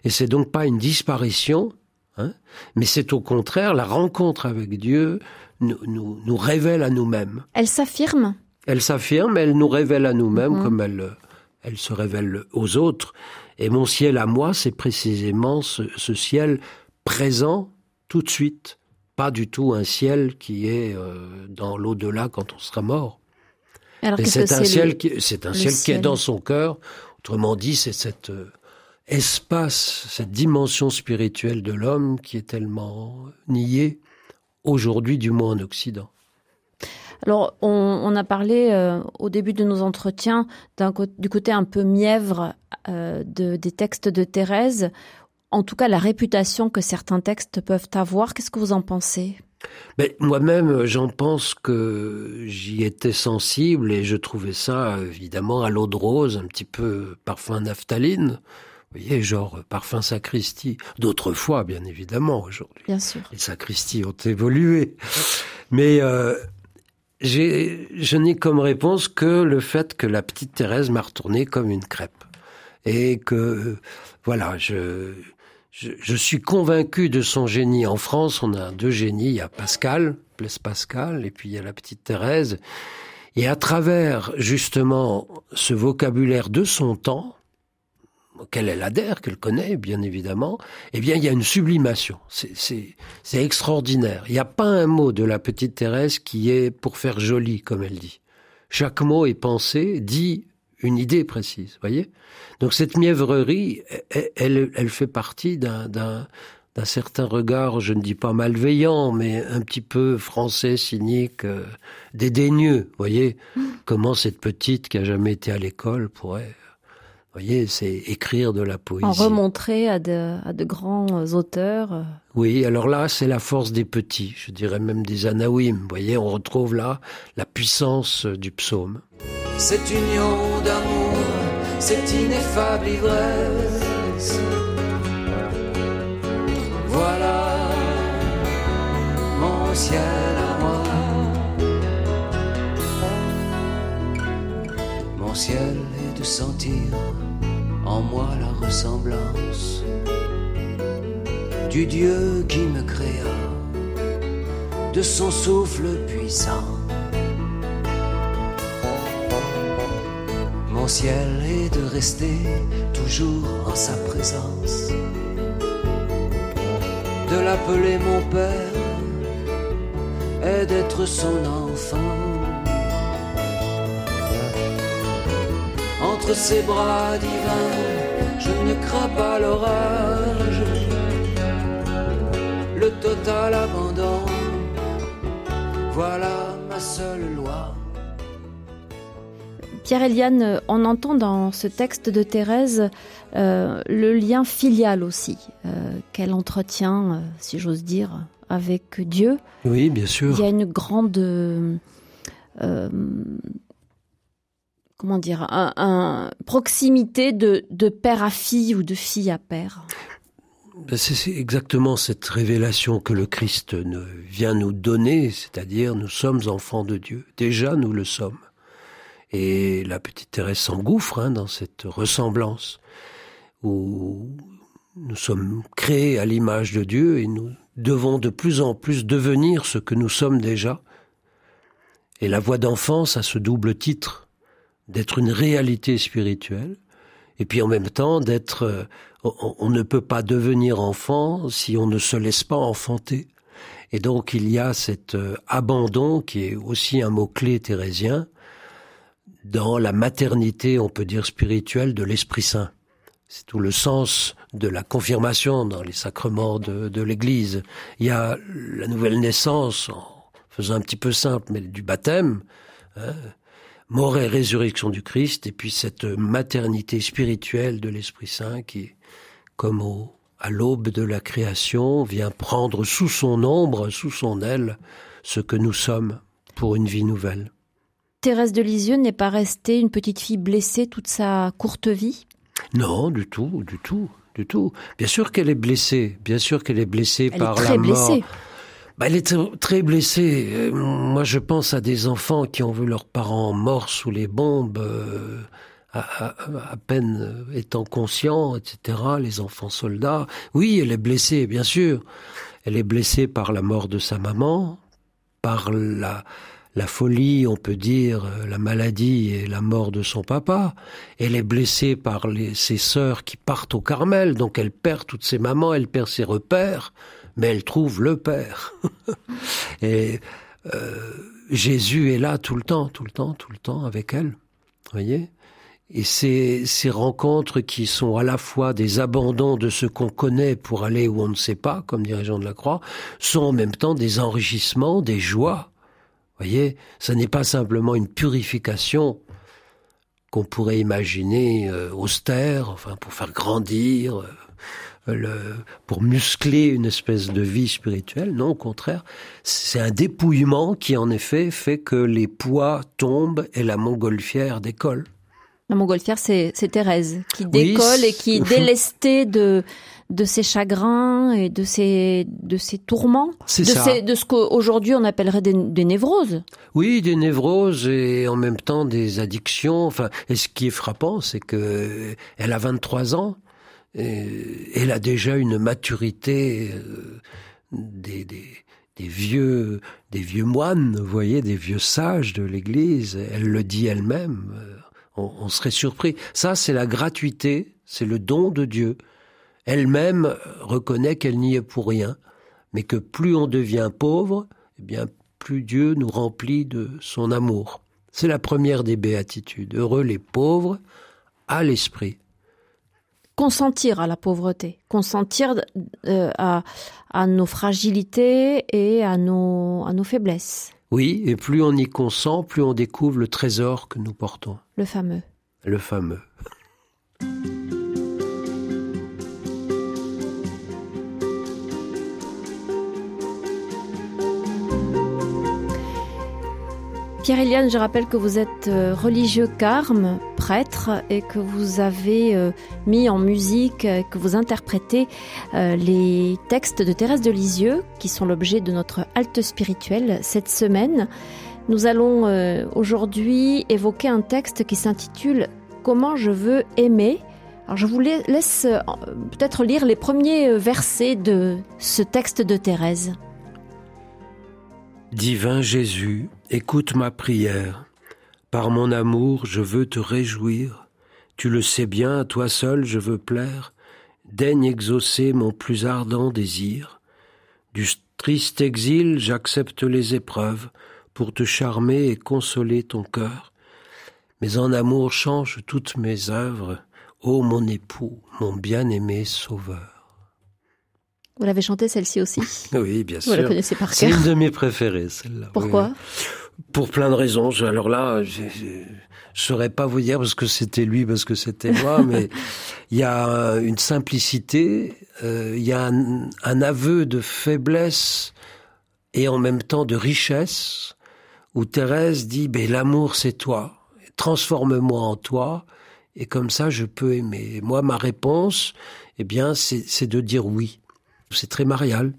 Speaker 3: Et c'est donc pas une disparition, hein, mais c'est au contraire la rencontre avec Dieu, nous, nous, révèle à nous-mêmes.
Speaker 2: Elle s'affirme
Speaker 3: Elle s'affirme, elle nous révèle à nous-mêmes mhm. comme elle, elle se révèle aux autres. Et mon ciel à moi, c'est précisément ce, ciel présent tout de suite, pas du tout un ciel qui est euh, dans l'au-delà quand on sera mort. c'est un, ciel qui, c'est un ciel, qui est dans son cœur. Autrement dit, c'est cet euh, espace, cette dimension spirituelle de l'homme qui est tellement niée aujourd'hui, du moins en Occident.
Speaker 2: Alors, on, a parlé euh, au début de nos entretiens du côté un peu mièvre euh, de, des textes de Thérèse, en tout cas la réputation que certains textes peuvent avoir. Qu'est-ce que vous en pensez?
Speaker 3: Ben, Moi-même, j'en pense que j'y étais sensible et je trouvais ça, évidemment, à l'eau de rose, un petit peu parfum naphtaline. Vous voyez, genre parfum sacristie. D'autres fois, bien évidemment, aujourd'hui.
Speaker 2: Bien sûr.
Speaker 3: Les sacristies ont évolué. Mais euh, je n'ai comme réponse que le fait que la petite Thérèse m'a retourné comme une crêpe. Et que, voilà, je, je, je, suis convaincu de son génie. En France, on a deux génies. Il y a Pascal, Blaise Pascal, et puis il y a la petite Thérèse. Et à travers, justement, ce vocabulaire de son temps, auquel elle adhère, qu'elle connaît bien évidemment, eh bien il y a une sublimation. C'est extraordinaire. Il n'y a pas un mot de la petite Thérèse qui est pour faire joli, comme elle dit. Chaque mot est pensé, dit une idée précise, voyez? Donc cette mièvrerie, elle, elle fait partie d'un d'un certain regard, je ne dis pas malveillant, mais un petit peu français, cynique, euh, dédaigneux, voyez? Mmh. Comment cette petite qui a jamais été à l'école pourrait voyez, c'est écrire de la poésie.
Speaker 2: En remontrer à de, à de grands auteurs.
Speaker 3: Oui, alors là, c'est la force des petits, je dirais même des anaouim. Vous voyez, on retrouve là la puissance du psaume.
Speaker 1: Cette union d'amour, cette ineffable ivresse. Voilà mon ciel à moi. Mon ciel est de sentir en moi la ressemblance du Dieu qui me créa, de son souffle puissant. Mon ciel est de rester toujours en sa présence, de l'appeler mon Père et d'être son enfant. Entre ses bras divins, je ne crains pas l'orage, le total abandon, voilà ma seule loi.
Speaker 2: Pierre-Eliane, on entend dans ce texte de Thérèse euh, le lien filial aussi, euh, qu'elle entretient, euh, si j'ose dire, avec Dieu.
Speaker 3: Oui, bien sûr.
Speaker 2: Il y a une grande... comment dire un, proximité de, père à fille ou de fille à père
Speaker 3: ben, c'est exactement cette révélation que le Christ vient nous donner, c'est-à-dire nous sommes enfants de Dieu. Déjà, nous le sommes. Et la petite Thérèse s'engouffre hein, dans cette ressemblance où nous sommes créés à l'image de Dieu et nous devons de plus en plus devenir ce que nous sommes déjà. Et la voix d'enfance a ce double titre d'être une réalité spirituelle et puis en même temps d'être euh, on, ne peut pas devenir enfant si on ne se laisse pas enfanter. Et donc il y a cet euh, abandon qui est aussi un mot-clé thérésien dans la maternité, on peut dire spirituelle, de l'Esprit Saint. C'est tout le sens de la confirmation dans les sacrements de, l'Église. Il y a la nouvelle naissance, en faisant un petit peu simple, mais du baptême, hein, mort et résurrection du Christ, et puis cette maternité spirituelle de l'Esprit Saint qui, comme au, à l'aube de la création, vient prendre sous son ombre, sous son aile, ce que nous sommes pour une vie nouvelle.
Speaker 2: Thérèse de Lisieux n'est pas restée une petite fille blessée toute sa courte vie?
Speaker 3: Non, du tout, du tout, du tout. Bien sûr qu'elle est blessée, bien sûr qu'elle est blessée
Speaker 2: elle
Speaker 3: par
Speaker 2: est très
Speaker 3: la
Speaker 2: mort.
Speaker 3: Blessée. Bah, elle est très blessée. Euh, moi, je pense à des enfants qui ont vu leurs parents morts sous les bombes, euh, à, peine étant conscients, etc. Les enfants soldats. Oui, elle est blessée, bien sûr. Elle est blessée par la mort de sa maman, par la, folie, on peut dire, euh, la maladie et la mort de son papa. Elle est blessée par ses sœurs qui partent au Carmel, donc elle perd toutes ses mamans, elle perd ses repères, mais elle trouve le Père. et euh, Jésus est là tout le temps, tout le temps, tout le temps avec elle. Voyez et ces, ces rencontres qui sont à la fois des abandons de ce qu'on connaît pour aller où on ne sait pas, comme dirait Jean de la Croix, sont en même temps des enrichissements, des joies, voyez, ce n'est pas simplement une purification qu'on pourrait imaginer euh, austère, enfin pour faire grandir, euh, le, pour muscler une espèce de vie spirituelle. Non, au contraire, c'est un dépouillement qui en effet fait que les poids tombent et la montgolfière décolle.
Speaker 2: La montgolfière, c'est Thérèse qui décolle et qui, délestée de de ses chagrins et de ses de ses tourments, de,
Speaker 3: ça.
Speaker 2: de ce qu'aujourd'hui on appellerait des, des, névroses.
Speaker 3: Oui, des névroses et en même temps des addictions. Enfin, et ce qui est frappant, c'est que elle a 23 ans. Elle a déjà une maturité euh, des, vieux des vieux moines, vous voyez, des vieux sages de l'Église. Elle le dit elle-même on, serait surpris. Ça, c'est la gratuité, c'est le don de Dieu. Elle-même reconnaît qu'elle n'y est pour rien, mais que plus on devient pauvre, eh bien, plus Dieu nous remplit de son amour. C'est la première des béatitudes. Heureux les pauvres à l'esprit.
Speaker 2: Consentir à la pauvreté, consentir euh, à, à, nos fragilités et à nos, à nos faiblesses.
Speaker 3: Oui, et plus on y consent, plus on découvre le trésor que nous portons.
Speaker 2: Le fameux.
Speaker 3: Le fameux.
Speaker 2: Pierre-Eliane, je rappelle que vous êtes euh, religieux carme, et que vous avez euh, mis en musique, que vous interprétez euh, les textes de Thérèse de Lisieux, qui sont l'objet de notre halte spirituelle cette semaine. Nous allons aujourd'hui évoquer un texte qui s'intitule Comment je veux aimer. Alors je vous laisse peut-être lire les premiers versets de ce texte de Thérèse.
Speaker 3: Divin Jésus, écoute ma prière. Par mon amour, je veux te réjouir. Tu le sais bien, à toi seul je veux plaire, daigne exaucer mon plus ardent désir. Du triste exil j'accepte les épreuves pour te charmer et consoler ton cœur. Mais en amour change toutes mes œuvres, ô mon époux, mon bien-aimé sauveur.
Speaker 2: Vous l'avez chantée celle-ci aussi?
Speaker 3: Oui, bien sûr.
Speaker 2: Vous la connaissez par
Speaker 3: C'est
Speaker 2: cœur
Speaker 3: une de mes préférées, celle-là.
Speaker 2: Pourquoi?
Speaker 3: Oui. Pour plein de raisons. Alors là, je ne saurais pas vous dire parce que c'était lui, parce que c'était moi, mais il y a une simplicité, euh, il y a un, un aveu de faiblesse et en même temps de richesse, où Thérèse dit, ben, l'amour c'est toi, transforme-moi en toi, et comme ça je peux aimer. Et moi, ma réponse, eh bien, c'est de dire oui. C'est très marial.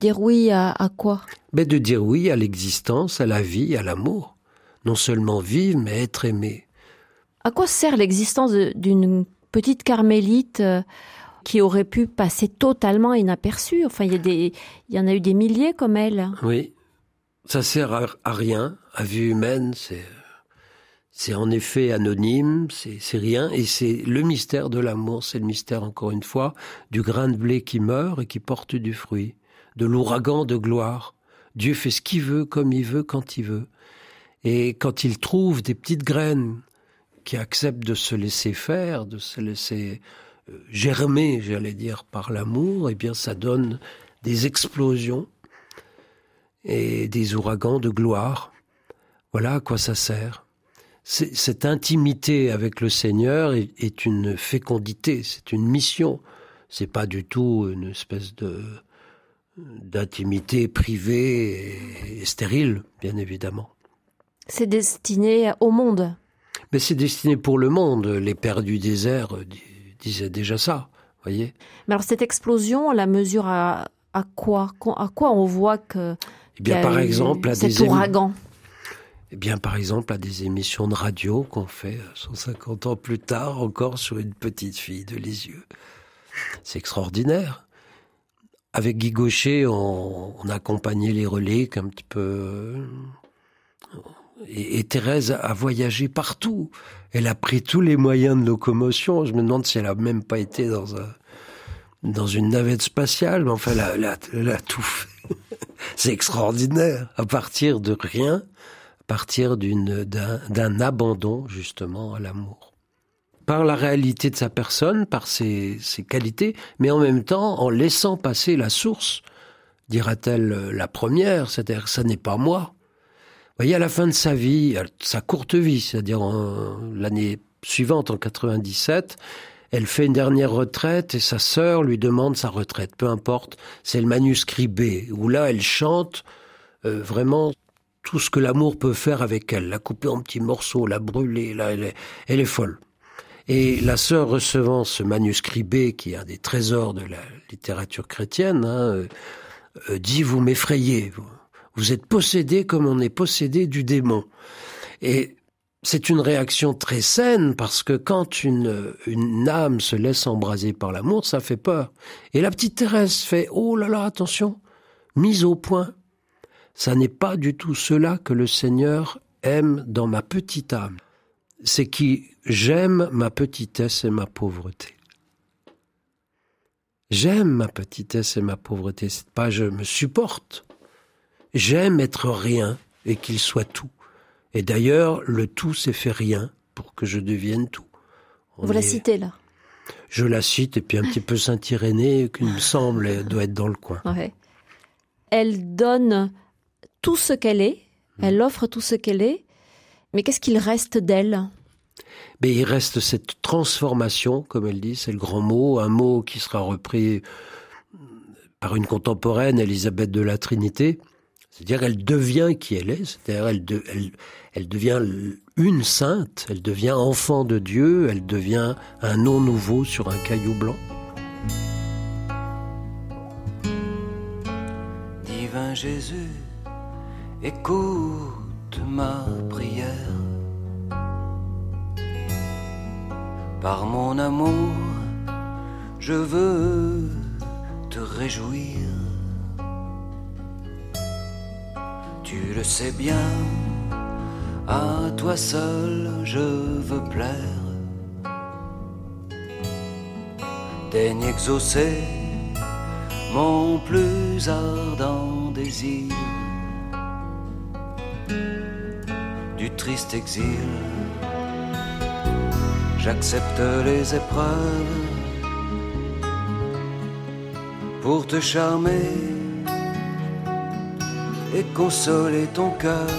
Speaker 2: Dire oui à, à quoi?
Speaker 3: Mais de dire oui à l'existence, à la vie, à l'amour. Non seulement vivre, mais être aimé.
Speaker 2: À quoi sert l'existence d'une petite carmélite euh, qui aurait pu passer totalement inaperçue? Enfin, il y, a des, il y en a eu des milliers comme elle.
Speaker 3: Oui. Ça sert à, à rien. À vue humaine, c'est, c'est en effet anonyme, c'est rien. Et c'est le mystère de l'amour, c'est le mystère, encore une fois, du grain de blé qui meurt et qui porte du fruit. De l'ouragan de gloire. Dieu fait ce qu'il veut, comme il veut, quand il veut. Et quand il trouve des petites graines qui acceptent de se laisser faire, de se laisser euh, germer, j'allais dire, par l'amour, eh bien, ça donne des explosions et des ouragans de gloire. Voilà à quoi ça sert. Cette intimité avec le Seigneur est, est une fécondité, c'est une mission. C'est pas du tout une espèce de d'intimité privée et, stérile, bien évidemment.
Speaker 2: C'est destiné au monde.
Speaker 3: Mais c'est destiné pour le monde. Les pères du désert euh, di- disaient déjà ça, voyez.
Speaker 2: Mais alors cette explosion, on la mesure à, à quoi? À quoi on voit que
Speaker 3: Eh bien, par exemple, à
Speaker 2: cet
Speaker 3: des
Speaker 2: ouragan?
Speaker 3: Eh bien, par exemple, à des émissions de radio qu'on fait euh, 150 ans plus tard, encore sur une petite fille de Lisieux. C'est extraordinaire. Avec Guy Gaucher, on, accompagnait les relais un petit peu. euh, Et, Thérèse a voyagé partout. Elle a pris tous les moyens de locomotion. Je me demande si elle a même pas été dans un dans une navette spatiale. Mais enfin, elle a, elle a- tout fait. C'est extraordinaire. À partir de rien, à partir d'un abandon justement à l'amour. Par la réalité de sa personne, par ses, ses qualités, mais en même temps en laissant passer la source, dira-t-elle euh, la première, c'est-à-dire ça n'est pas moi. Vous voyez, à la fin de sa vie, à sa courte vie, c'est-à-dire l'année suivante, en 97, elle fait une dernière retraite et sa sœur lui demande sa retraite, peu importe, c'est le manuscrit B, où là elle chante euh, vraiment tout ce que l'amour peut faire avec elle, la couper en petits morceaux, la brûler, là, elle est, elle est folle. Et la sœur recevant ce manuscrit B, qui est un des trésors de la littérature chrétienne, hein, euh, euh, dit vous m'effrayez, vous, êtes possédé comme on est possédé du démon. Et c'est une réaction très saine parce que quand une, une âme se laisse embraser par l'amour, ça fait peur. Et la petite Thérèse fait oh là là attention, mise au point. Ça n'est pas du tout cela que le Seigneur aime dans ma petite âme. C'est qui j'aime ma petitesse et ma pauvreté. J'aime ma petitesse et ma pauvreté. C'est pas je me supporte. J'aime être rien et qu'il soit tout. Et d'ailleurs, le tout s'est fait rien pour que je devienne tout. On
Speaker 2: Vous la citez là.
Speaker 3: Je la cite et puis un petit peu Saint-Irénée, qui me semble doit être dans le coin.
Speaker 2: Ouais. Elle donne tout ce qu'elle est,
Speaker 3: Mm.
Speaker 2: elle offre tout ce qu'elle est, mais qu'est-ce qu'il reste d'elle?
Speaker 3: Mais il reste cette transformation, comme elle dit, c'est le grand mot, un mot qui sera repris par une contemporaine, Élisabeth de la Trinité. C'est-à-dire, elle devient qui elle est, c'est-à-dire, elle, de- elle, elle devient une sainte, elle devient enfant de Dieu, elle devient un nom nouveau sur un caillou blanc.
Speaker 1: Divin Jésus, écoute ma prière. Par mon amour, je veux te réjouir. Tu le sais bien, à toi seul je veux plaire. daigne exaucer mon plus ardent désir triste exil. J'accepte les épreuves pour te charmer et consoler ton cœur.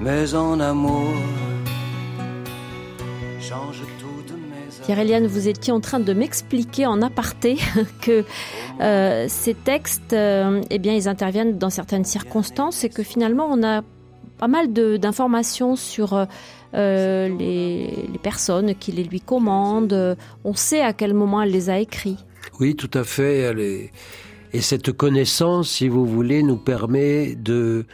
Speaker 1: Mais en amour, change toutes mes
Speaker 2: Pierre-Éliane, vous étiez en train de m'expliquer en aparté que euh, ces textes, euh, eh bien, ils interviennent dans certaines circonstances et que finalement, on a pas mal d'informations sur euh, les, personnes qui les lui commandent. On sait à quel moment elle les a écrits.
Speaker 3: Oui, tout à fait. Et cette connaissance, si vous voulez, nous permet de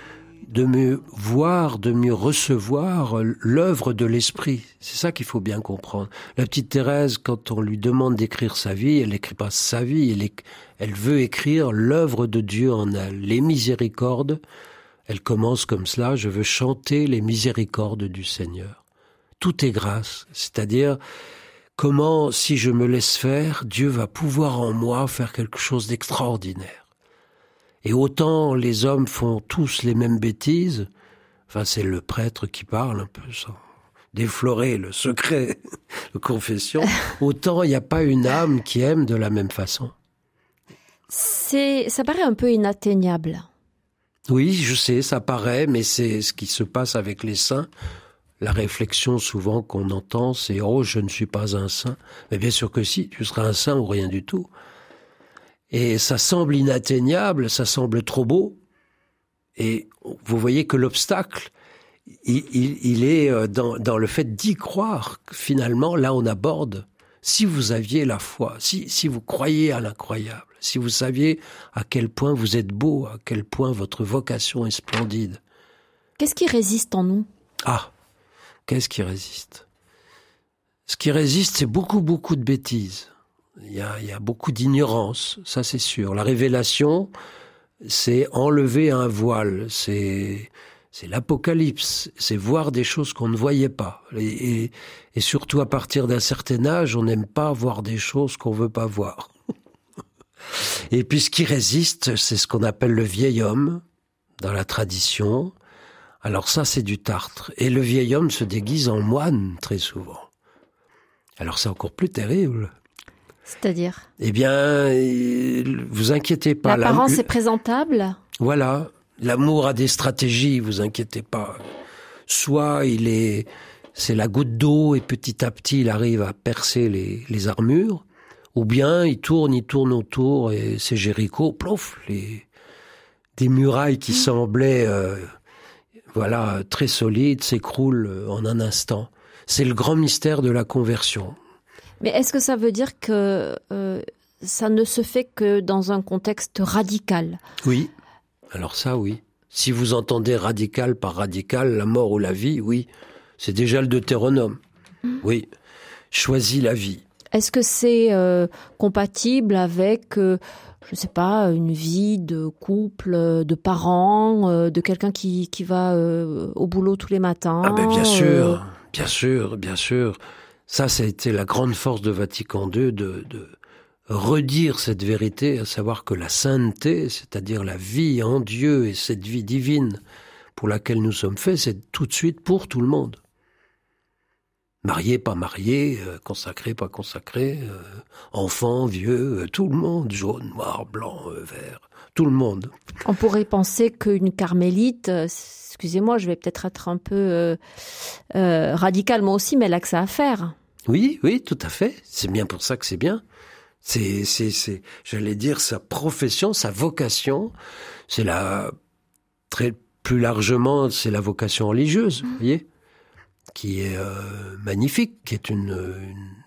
Speaker 3: de mieux voir, de mieux recevoir l'œuvre de l'esprit. C'est ça qu'il faut bien comprendre. La petite Thérèse, quand on lui demande d'écrire sa vie, elle n'écrit pas sa vie, elle, elle veut écrire l'œuvre de Dieu en elle. Les miséricordes, elle commence comme cela, je veux chanter les miséricordes du Seigneur. Tout est grâce, c'est-à-dire comment, si je me laisse faire, Dieu va pouvoir en moi faire quelque chose d'extraordinaire. Et autant les hommes font tous les mêmes bêtises, enfin c'est le prêtre qui parle un peu sans déflorer le secret de confession, autant il n'y a pas une âme qui aime de la même façon.
Speaker 2: C'est, ça paraît un peu inatteignable.
Speaker 3: Oui, je sais, ça paraît, mais c'est ce qui se passe avec les saints. La réflexion souvent qu'on entend, c'est oh, je ne suis pas un saint. Mais bien sûr que si, tu seras un saint ou rien du tout. Et ça semble inatteignable, ça semble trop beau. Et vous voyez que l'obstacle, il, est euh, dans, dans le fait d'y croire. Finalement, là, on aborde. Si vous aviez la foi, si, si vous croyez à l'incroyable, si vous saviez à quel point vous êtes beau, à quel point votre vocation est splendide.
Speaker 2: Qu'est-ce qui résiste en nous?
Speaker 3: Ah, qu'est-ce qui résiste? Ce qui résiste, c'est beaucoup, beaucoup de bêtises. Il y a, il y a beaucoup d'ignorance, ça c'est sûr. La révélation, c'est enlever un voile, c'est c'est l'apocalypse, c'est voir des choses qu'on ne voyait pas. Et, et, surtout à partir d'un certain âge, on n'aime pas voir des choses qu'on veut pas voir. et puis ce qui résiste, c'est ce qu'on appelle le vieil homme dans la tradition. Alors ça, c'est du tartre. Et le vieil homme se déguise en moine très souvent. Alors c'est encore plus terrible.
Speaker 2: C'est-à-dire
Speaker 3: Eh bien, vous inquiétez pas.
Speaker 2: L'apparence est présentable
Speaker 3: Voilà. L'amour a des stratégies, vous inquiétez pas. Soit il est, c'est la goutte d'eau et petit à petit il arrive à percer les, les armures, ou bien il tourne, il tourne autour et c'est Jéricho, plouf, les, des murailles qui semblaient, euh, voilà, très solides s'écroulent en un instant. C'est le grand mystère de la conversion.
Speaker 2: Mais est-ce que ça veut dire que euh, ça ne se fait que dans un contexte radical?
Speaker 3: Oui. Alors ça, oui. Si vous entendez radical par radical, la mort ou la vie, oui. C'est déjà le Deutéronome. Mmh. Oui. Choisis la vie.
Speaker 2: Est-ce que c'est euh, compatible avec, euh, je ne sais pas, une vie de couple, de parents, euh, de quelqu'un qui, qui va euh, au boulot tous les matins
Speaker 3: Ah ben bien sûr, bien sûr, bien sûr. Ça, ça a été la grande force de Vatican II de, redire cette vérité, à savoir que la sainteté, c'est-à-dire la vie en Dieu et cette vie divine pour laquelle nous sommes faits, c'est tout de suite pour tout le monde. Marié, pas marié, euh, consacré, pas consacré, euh, enfant, vieux, euh, tout le monde, jaune, noir, blanc, vert, tout le monde.
Speaker 2: On pourrait penser qu'une carmélite, excusez-moi, je vais peut-être être un peu euh, euh, radical moi aussi, mais elle a que ça à faire.
Speaker 3: Oui, oui, tout à fait. C'est bien pour ça que c'est bien. C'est, c'est, c'est, j'allais dire, sa profession, sa vocation, c'est la, très, plus largement, c'est la vocation religieuse, vous voyez, qui est euh, magnifique, qui est une,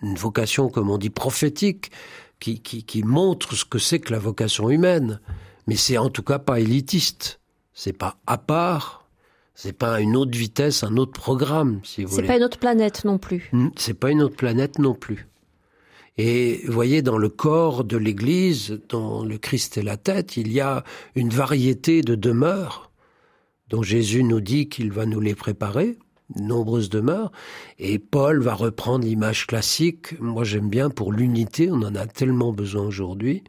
Speaker 3: une, une, vocation, comme on dit, prophétique, qui, qui, qui montre ce que c'est que la vocation humaine. Mais c'est en tout cas pas élitiste. C'est pas à part, c'est pas une autre vitesse, un autre programme, si vous voulez.
Speaker 2: C'est pas une autre planète non plus.
Speaker 3: C'est pas une autre planète non plus. Et vous voyez, dans le corps de l'Église, dont le Christ est la tête, il y a une variété de demeures dont Jésus nous dit qu'il va nous les préparer. nombreuses demeures. Et Paul va reprendre l'image classique. Moi, j'aime bien pour l'unité. On en a tellement besoin aujourd'hui.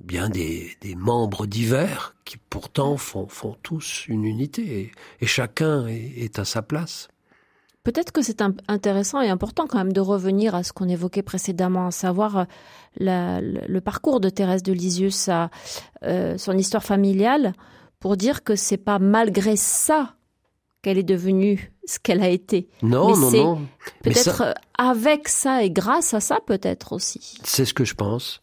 Speaker 3: Bien des, des membres divers qui pourtant font, font tous une unité et, chacun est, à sa place.
Speaker 2: Peut-être que c'est intéressant et important quand même de revenir à ce qu'on évoquait précédemment, à savoir euh, le parcours de Thérèse de Lisieux, sa, euh, son histoire familiale, pour dire que c'est pas malgré ça qu'elle est devenue ce qu'elle a été.
Speaker 3: Non, non, non.
Speaker 2: Peut-être euh, avec ça et grâce à ça, peut-être aussi.
Speaker 3: C'est ce que je pense.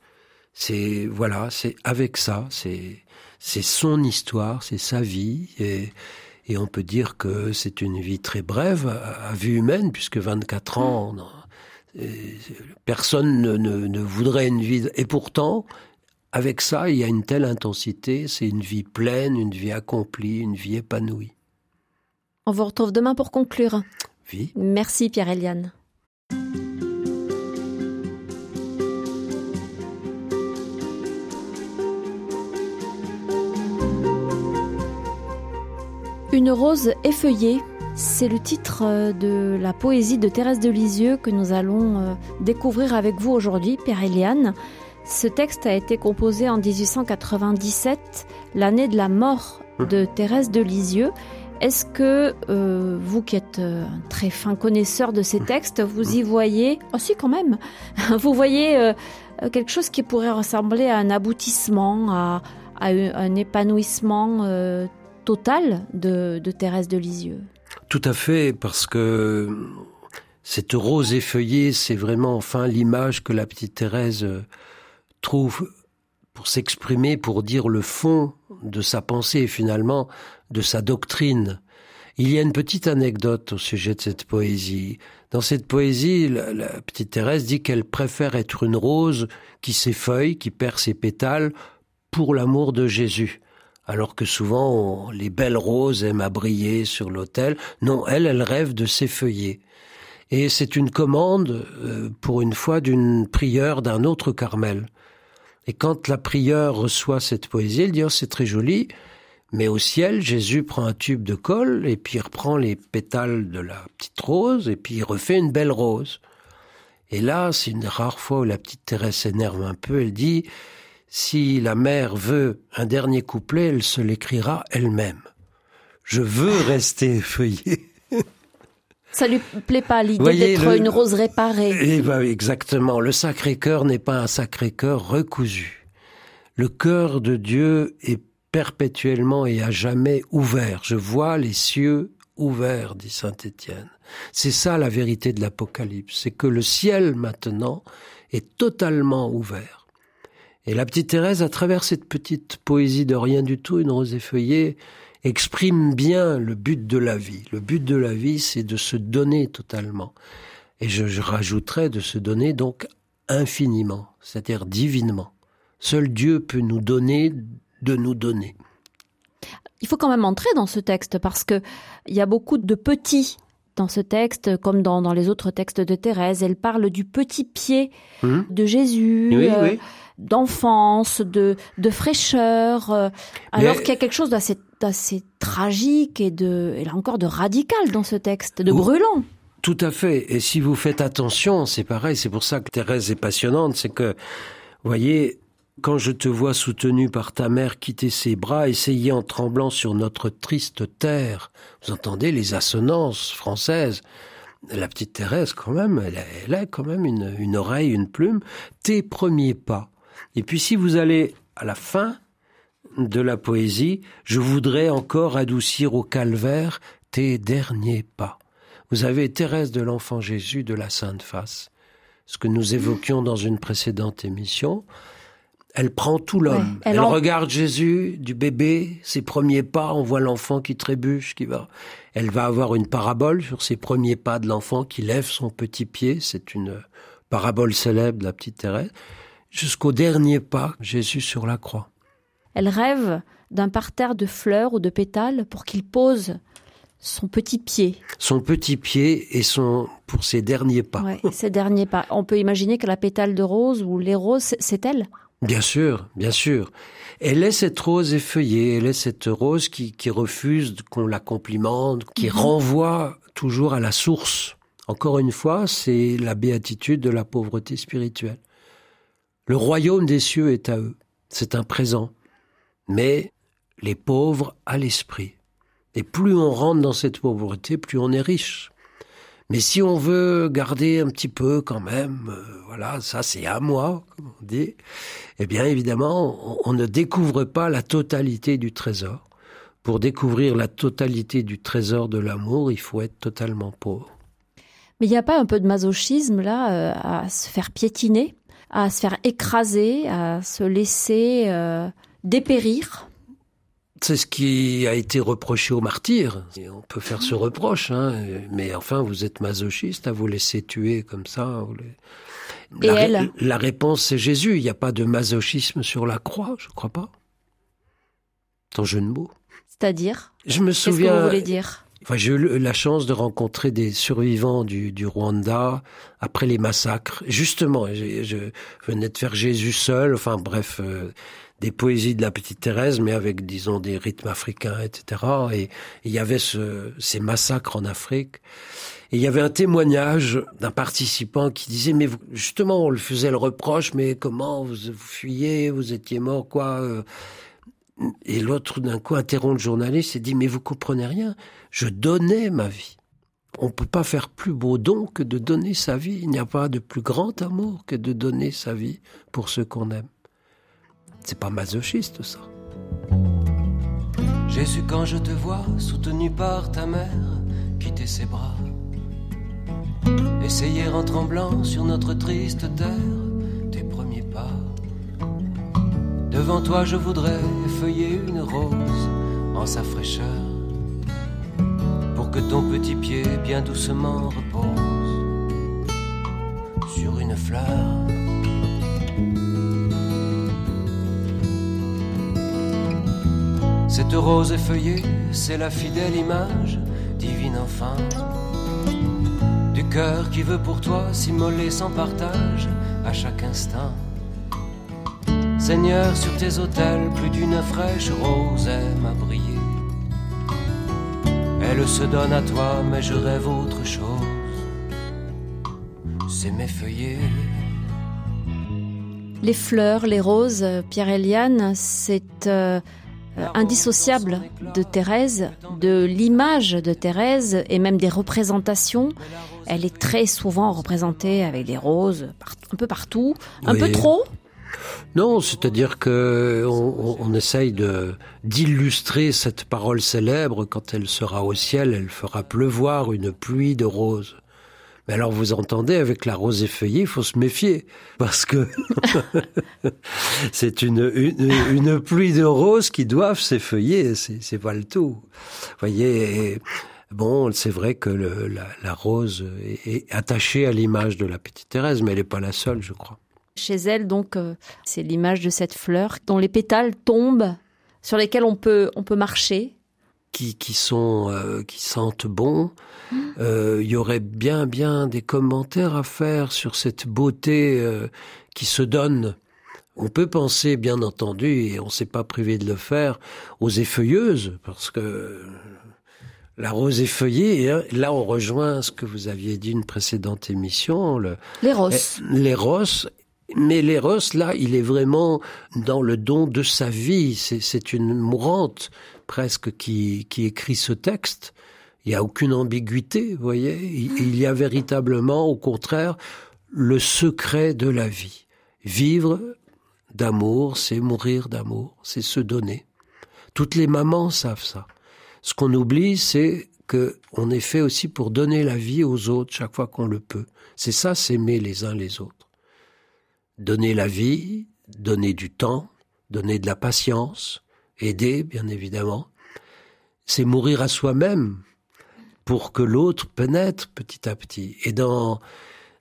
Speaker 3: C'est voilà, c'est avec ça, c'est c'est son histoire, c'est sa vie et et on peut dire que c'est une vie très brève à, vue humaine puisque 24 ans, personne ne, ne, ne voudrait une vie et pourtant avec ça, il y a une telle intensité, c'est une vie pleine, une vie accomplie, une vie épanouie.
Speaker 2: On vous retrouve demain pour conclure.
Speaker 3: Oui.
Speaker 2: Merci Pierre-Eliane. Une rose effeuillée, c'est le titre euh, de la poésie de Thérèse de Lisieux que nous allons euh, découvrir avec vous aujourd'hui, Pierre-Eliane. Ce texte a été composé en 1897, l'année de la mort de Thérèse de Lisieux. Est-ce que euh, vous qui êtes un très fin connaisseur de ces textes, vous y voyez, oh si quand même, vous voyez euh, quelque chose qui pourrait ressembler à un aboutissement, à, un épanouissement total de, de, Thérèse de Lisieux
Speaker 3: Tout à fait, parce que cette rose effeuillée, c'est vraiment enfin l'image que la petite Thérèse trouve pour s'exprimer, pour dire le fond de sa pensée et finalement de sa doctrine. Il y a une petite anecdote au sujet de cette poésie. Dans cette poésie, la, petite Thérèse dit qu'elle préfère être une rose qui s'effeuille, qui perd ses pétales, pour l'amour de Jésus. Alors que souvent, les belles roses aiment à briller sur l'autel. Non, elle, elle rêve de s'effeuiller. Et c'est une commande, euh, pour une fois, d'une prieure d'un autre Carmel. Et quand la prieure reçoit cette poésie, elle dit oh, c'est très joli, mais au ciel, Jésus prend un tube de colle et puis il reprend les pétales de la petite rose et puis il refait une belle rose. Et là, c'est une rare fois où la petite Thérèse s'énerve un peu. Elle dit si la mère veut un dernier couplet, elle se l'écrira elle-même. Je veux rester feuillée.
Speaker 2: Ça lui plaît pas l'idée d'être une rose réparée.
Speaker 3: Eh ben, exactement. Le Sacré-Cœur n'est pas un Sacré-Cœur recousu. Le cœur de Dieu est perpétuellement et à jamais ouvert. Je vois les cieux ouverts, dit saint Étienne. C'est ça la vérité de l'Apocalypse, c'est que le ciel maintenant est totalement ouvert. Et la petite Thérèse, à travers cette petite poésie de rien du tout, une rose effeuillée, exprime bien le but de la vie. Le but de la vie, c'est de se donner totalement. Et je, je rajouterais de se donner donc infiniment, c'est-à-dire divinement. Seul Dieu peut nous donner de nous donner.
Speaker 2: Il faut quand même entrer dans ce texte parce que il y a beaucoup de petits dans ce texte, comme dans, dans les autres textes de Thérèse. Elle parle du petit pied hum. de Jésus.
Speaker 3: Oui, euh, oui
Speaker 2: d'enfance, de, de fraîcheur, euh, alors qu'il y a quelque chose d'assez, d'assez tragique et de, et là encore, de radical dans ce texte, de brûlant.
Speaker 3: Tout à fait. Et si vous faites attention, c'est pareil. C'est pour ça que Thérèse est passionnante. C'est que, voyez, quand je te vois soutenu par ta mère quitter ses bras, essayer en tremblant sur notre triste terre, vous entendez les assonances françaises. La petite Thérèse, quand même, elle a, elle a quand même une, une oreille, une plume. Tes premiers pas et puis si vous allez à la fin de la poésie, je voudrais encore adoucir au calvaire tes derniers pas. Vous avez Thérèse de l'Enfant Jésus de la Sainte Face, ce que nous évoquions dans une précédente émission. Elle prend tout l'homme. elle, regarde Jésus, du bébé, ses premiers pas, on voit l'enfant qui trébuche, qui va. Elle va avoir une parabole sur ses premiers pas de l'enfant qui lève son petit pied. C'est une parabole célèbre de la petite Thérèse jusqu'au dernier pas, Jésus sur la croix.
Speaker 2: Elle rêve d'un parterre de fleurs ou de pétales pour qu'il pose son petit pied.
Speaker 3: Son petit pied et son pour ses derniers pas.
Speaker 2: ses derniers pas. On peut imaginer que la pétale de rose ou les roses, c'est elle.
Speaker 3: Bien sûr, bien sûr. Elle est cette rose effeuillée, elle est cette rose qui, qui refuse qu'on la complimente, qui mhm. renvoie toujours à la source. Encore une fois, c'est la béatitude de la pauvreté spirituelle. Le royaume des cieux est à eux. C'est un présent. Mais les pauvres à l'esprit. Et plus on rentre dans cette pauvreté, plus on est riche. Mais si on veut garder un petit peu quand même, euh, voilà, ça c'est à moi, comme on dit, eh bien évidemment, on, ne découvre pas la totalité du trésor. Pour découvrir la totalité du trésor de l'amour, il faut être totalement pauvre.
Speaker 2: Mais il n'y a pas un peu de masochisme là, euh, à se faire piétiner, à se faire écraser, à se laisser euh, dépérir
Speaker 3: c'est ce qui a été reproché aux martyrs. Et on peut faire ce reproche, hein, mais enfin, vous êtes masochiste à vous laisser tuer comme ça.
Speaker 2: Et la, elle
Speaker 3: la réponse, c'est Jésus. Il n'y a pas de masochisme sur la croix, je crois pas. Ton jeu de mots.
Speaker 2: C'est-à-dire
Speaker 3: Je me souviens.
Speaker 2: Qu'est-ce que vous voulez dire?
Speaker 3: Enfin, j'ai eu la chance de rencontrer des survivants du, du Rwanda après les massacres. Justement, je, je, venais de faire Jésus seul. Enfin, bref, euh, des poésies de la petite Thérèse, mais avec, disons, des rythmes africains, etc. Et il y avait ce, ces massacres en Afrique. Et il y avait un témoignage d'un participant qui disait, mais justement, on le faisait le reproche, mais comment vous, vous fuyez, vous étiez mort, quoi. Euh. Et l'autre, d'un coup, interrompt le journaliste et dit, mais vous comprenez rien, je donnais ma vie. On peut pas faire plus beau don que de donner sa vie. Il n'y a pas de plus grand amour que de donner sa vie pour ceux qu'on aime. C'est pas masochiste, ça.
Speaker 1: Jésus, quand je te vois, soutenu par ta mère, quitter ses bras, essayer en tremblant sur notre triste terre tes premiers pas. Devant toi, je voudrais feuiller une rose en sa fraîcheur, ton petit pied bien doucement repose sur une fleur. Cette rose effeuillée, c'est la fidèle image, divine enfin, du cœur qui veut pour toi s'immoler sans partage à chaque instant. Seigneur, sur tes autels, plus d'une fraîche rose aime à briller. Elle se donne à toi, mais je rêve autre chose. C'est m'effeuiller.
Speaker 2: Les fleurs, les roses, Pierre Eliane, c'est euh, euh, indissociable de Thérèse, de l'image de Thérèse et même des représentations. Elle est très souvent représentée avec des roses un peu partout, un peu trop.
Speaker 3: Non, c'est-à-dire que on, on essaye de d'illustrer cette parole célèbre quand elle sera au ciel, elle fera pleuvoir une pluie de roses. Mais alors vous entendez, avec la rose effeuillée, il faut se méfier, parce que c'est une, une, pluie de roses qui doivent s'effeuiller, c'est pas le tout. Vous voyez, bon, c'est vrai que le, la, la, rose est, attachée à l'image de la petite Thérèse, mais elle n'est pas la seule, je crois.
Speaker 2: Chez elle, donc, euh, c'est l'image de cette fleur dont les pétales tombent, sur lesquels on peut, on peut marcher,
Speaker 3: qui, qui sont euh, qui sentent bon. Euh, il y aurait bien bien des commentaires à faire sur cette beauté euh, qui se donne. On peut penser, bien entendu, et on ne s'est pas privé de le faire, aux effeuilleuses, parce que la rose effeuillée, hein, là on rejoint ce que vous aviez dit une précédente émission. Le,
Speaker 2: les roses.
Speaker 3: Les roses. Mais l'Éros, là, il est vraiment dans le don de sa vie. C'est une mourante presque qui, qui écrit ce texte. Il n'y a aucune ambiguïté, vous voyez. Il, y a véritablement, au contraire, le secret de la vie. Vivre d'amour, c'est mourir d'amour, c'est se donner. Toutes les mamans savent ça. Ce qu'on oublie, c'est que on est fait aussi pour donner la vie aux autres chaque fois qu'on le peut. C'est ça, s'aimer les uns les autres. Donner la vie, donner du temps, donner de la patience, aider, bien évidemment, c'est mourir à soi-même pour que l'autre pénètre petit à petit. Et dans,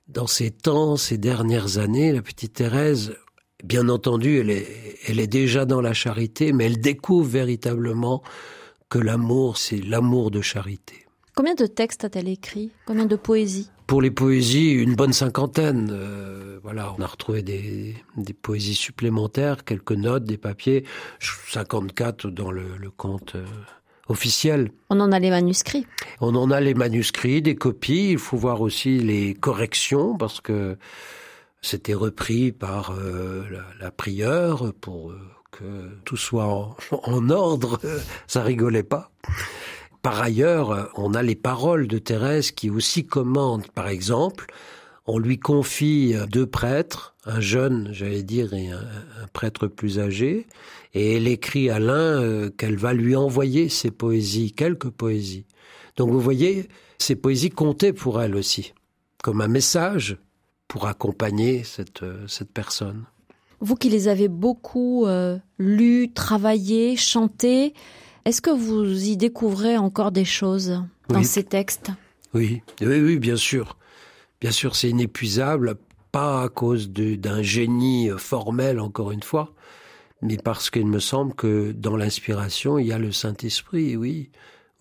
Speaker 3: dans ces temps, ces dernières années, la petite Thérèse, bien entendu, elle est, elle est déjà dans la charité, mais elle découvre véritablement que l'amour, c'est l'amour de charité.
Speaker 2: Combien de textes a-t-elle écrit? Combien de poésie
Speaker 3: Pour les poésies, une bonne cinquantaine. Euh, voilà, on a retrouvé des, des, poésies supplémentaires, quelques notes, des papiers, 54 dans le, le compte euh, officiel.
Speaker 2: On en a les manuscrits.
Speaker 3: On en a les manuscrits, des copies. Il faut voir aussi les corrections parce que c'était repris par euh, la, la, prieure pour que tout soit en, en ordre. Ça rigolait pas. Par ailleurs, on a les paroles de Thérèse qui aussi commandent, par exemple, on lui confie deux prêtres, un jeune, j'allais dire, et un, prêtre plus âgé, et elle écrit à l'un euh, qu'elle va lui envoyer ses poésies, quelques poésies. Donc vous voyez, ces poésies comptaient pour elle aussi, comme un message pour accompagner cette, euh, cette personne.
Speaker 2: Vous qui les avez beaucoup euh, lus, travaillés, chantés, est-ce que vous y découvrez encore des choses dans ces textes?
Speaker 3: Oui. oui, oui, bien sûr. Bien sûr, c'est inépuisable, pas à cause d'un génie formel, encore une fois, mais parce qu'il me semble que dans l'inspiration, il y a le Saint-Esprit, oui.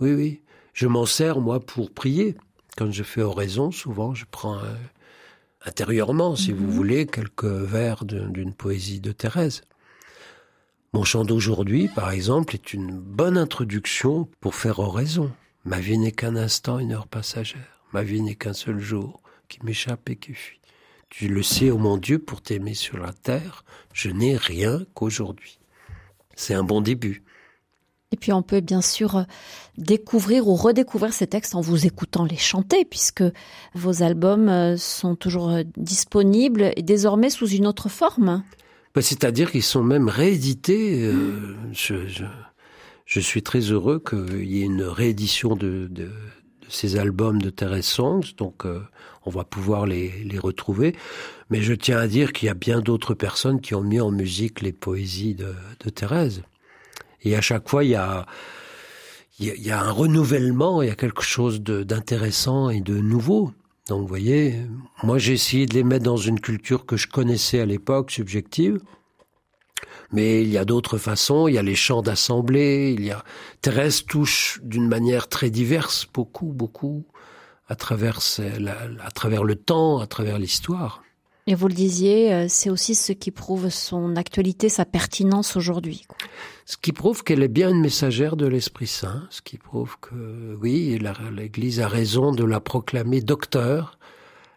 Speaker 3: Oui, oui. Je m'en sers, moi, pour prier. Quand je fais oraison, souvent, je prends euh, intérieurement, si vous mhm. voulez, quelques vers d'une poésie de Thérèse. Mon chant d'aujourd'hui, par exemple, est une bonne introduction pour faire oraison. Ma vie n'est qu'un instant, une heure passagère. Ma vie n'est qu'un seul jour qui m'échappe et qui fuit. Tu le sais, ô oh mon Dieu, pour t'aimer sur la terre, je n'ai rien qu'aujourd'hui. C'est un bon début.
Speaker 2: Et puis on peut bien sûr découvrir ou redécouvrir ces textes en vous écoutant les chanter, puisque vos albums euh, sont toujours euh, disponibles et désormais sous une autre forme.
Speaker 3: Bah, c'est-à-dire qu'ils sont même réédités. Euh, je, suis très heureux qu'il y ait une réédition de, ces albums de Thérèse Songs, donc euh, on va pouvoir les, retrouver. Mais je tiens à dire qu'il y a bien d'autres personnes qui ont mis en musique les poésies de, Thérèse. Et à chaque fois, il y a un renouvellement, il y a quelque chose d'intéressant et de nouveau. Donc vous voyez, moi j'ai essayé de les mettre dans une culture que je connaissais à l'époque, subjective. Mais il y a d'autres façons, il y a les chants d'assemblée, il y a Thérèse touche d'une manière très diverse, beaucoup, beaucoup, à travers, le temps, à travers l'histoire.
Speaker 2: Et vous le disiez, euh, c'est aussi ce qui prouve son actualité, sa pertinence aujourd'hui.
Speaker 3: Ce qui prouve qu'elle est bien une messagère de l'Esprit Saint, ce qui prouve que oui, l'Église a raison de la proclamer docteur,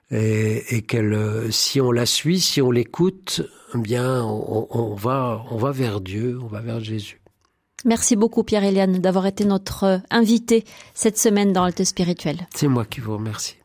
Speaker 3: et, et qu'elle, euh, si on la suit, si on l'écoute, eh bien, on, on, va, on va vers Dieu, on va vers Jésus.
Speaker 2: Merci beaucoup Pierre-Éliane d'avoir été notre invité cette semaine dans Alte Spirituel.
Speaker 3: C'est moi qui vous remercie.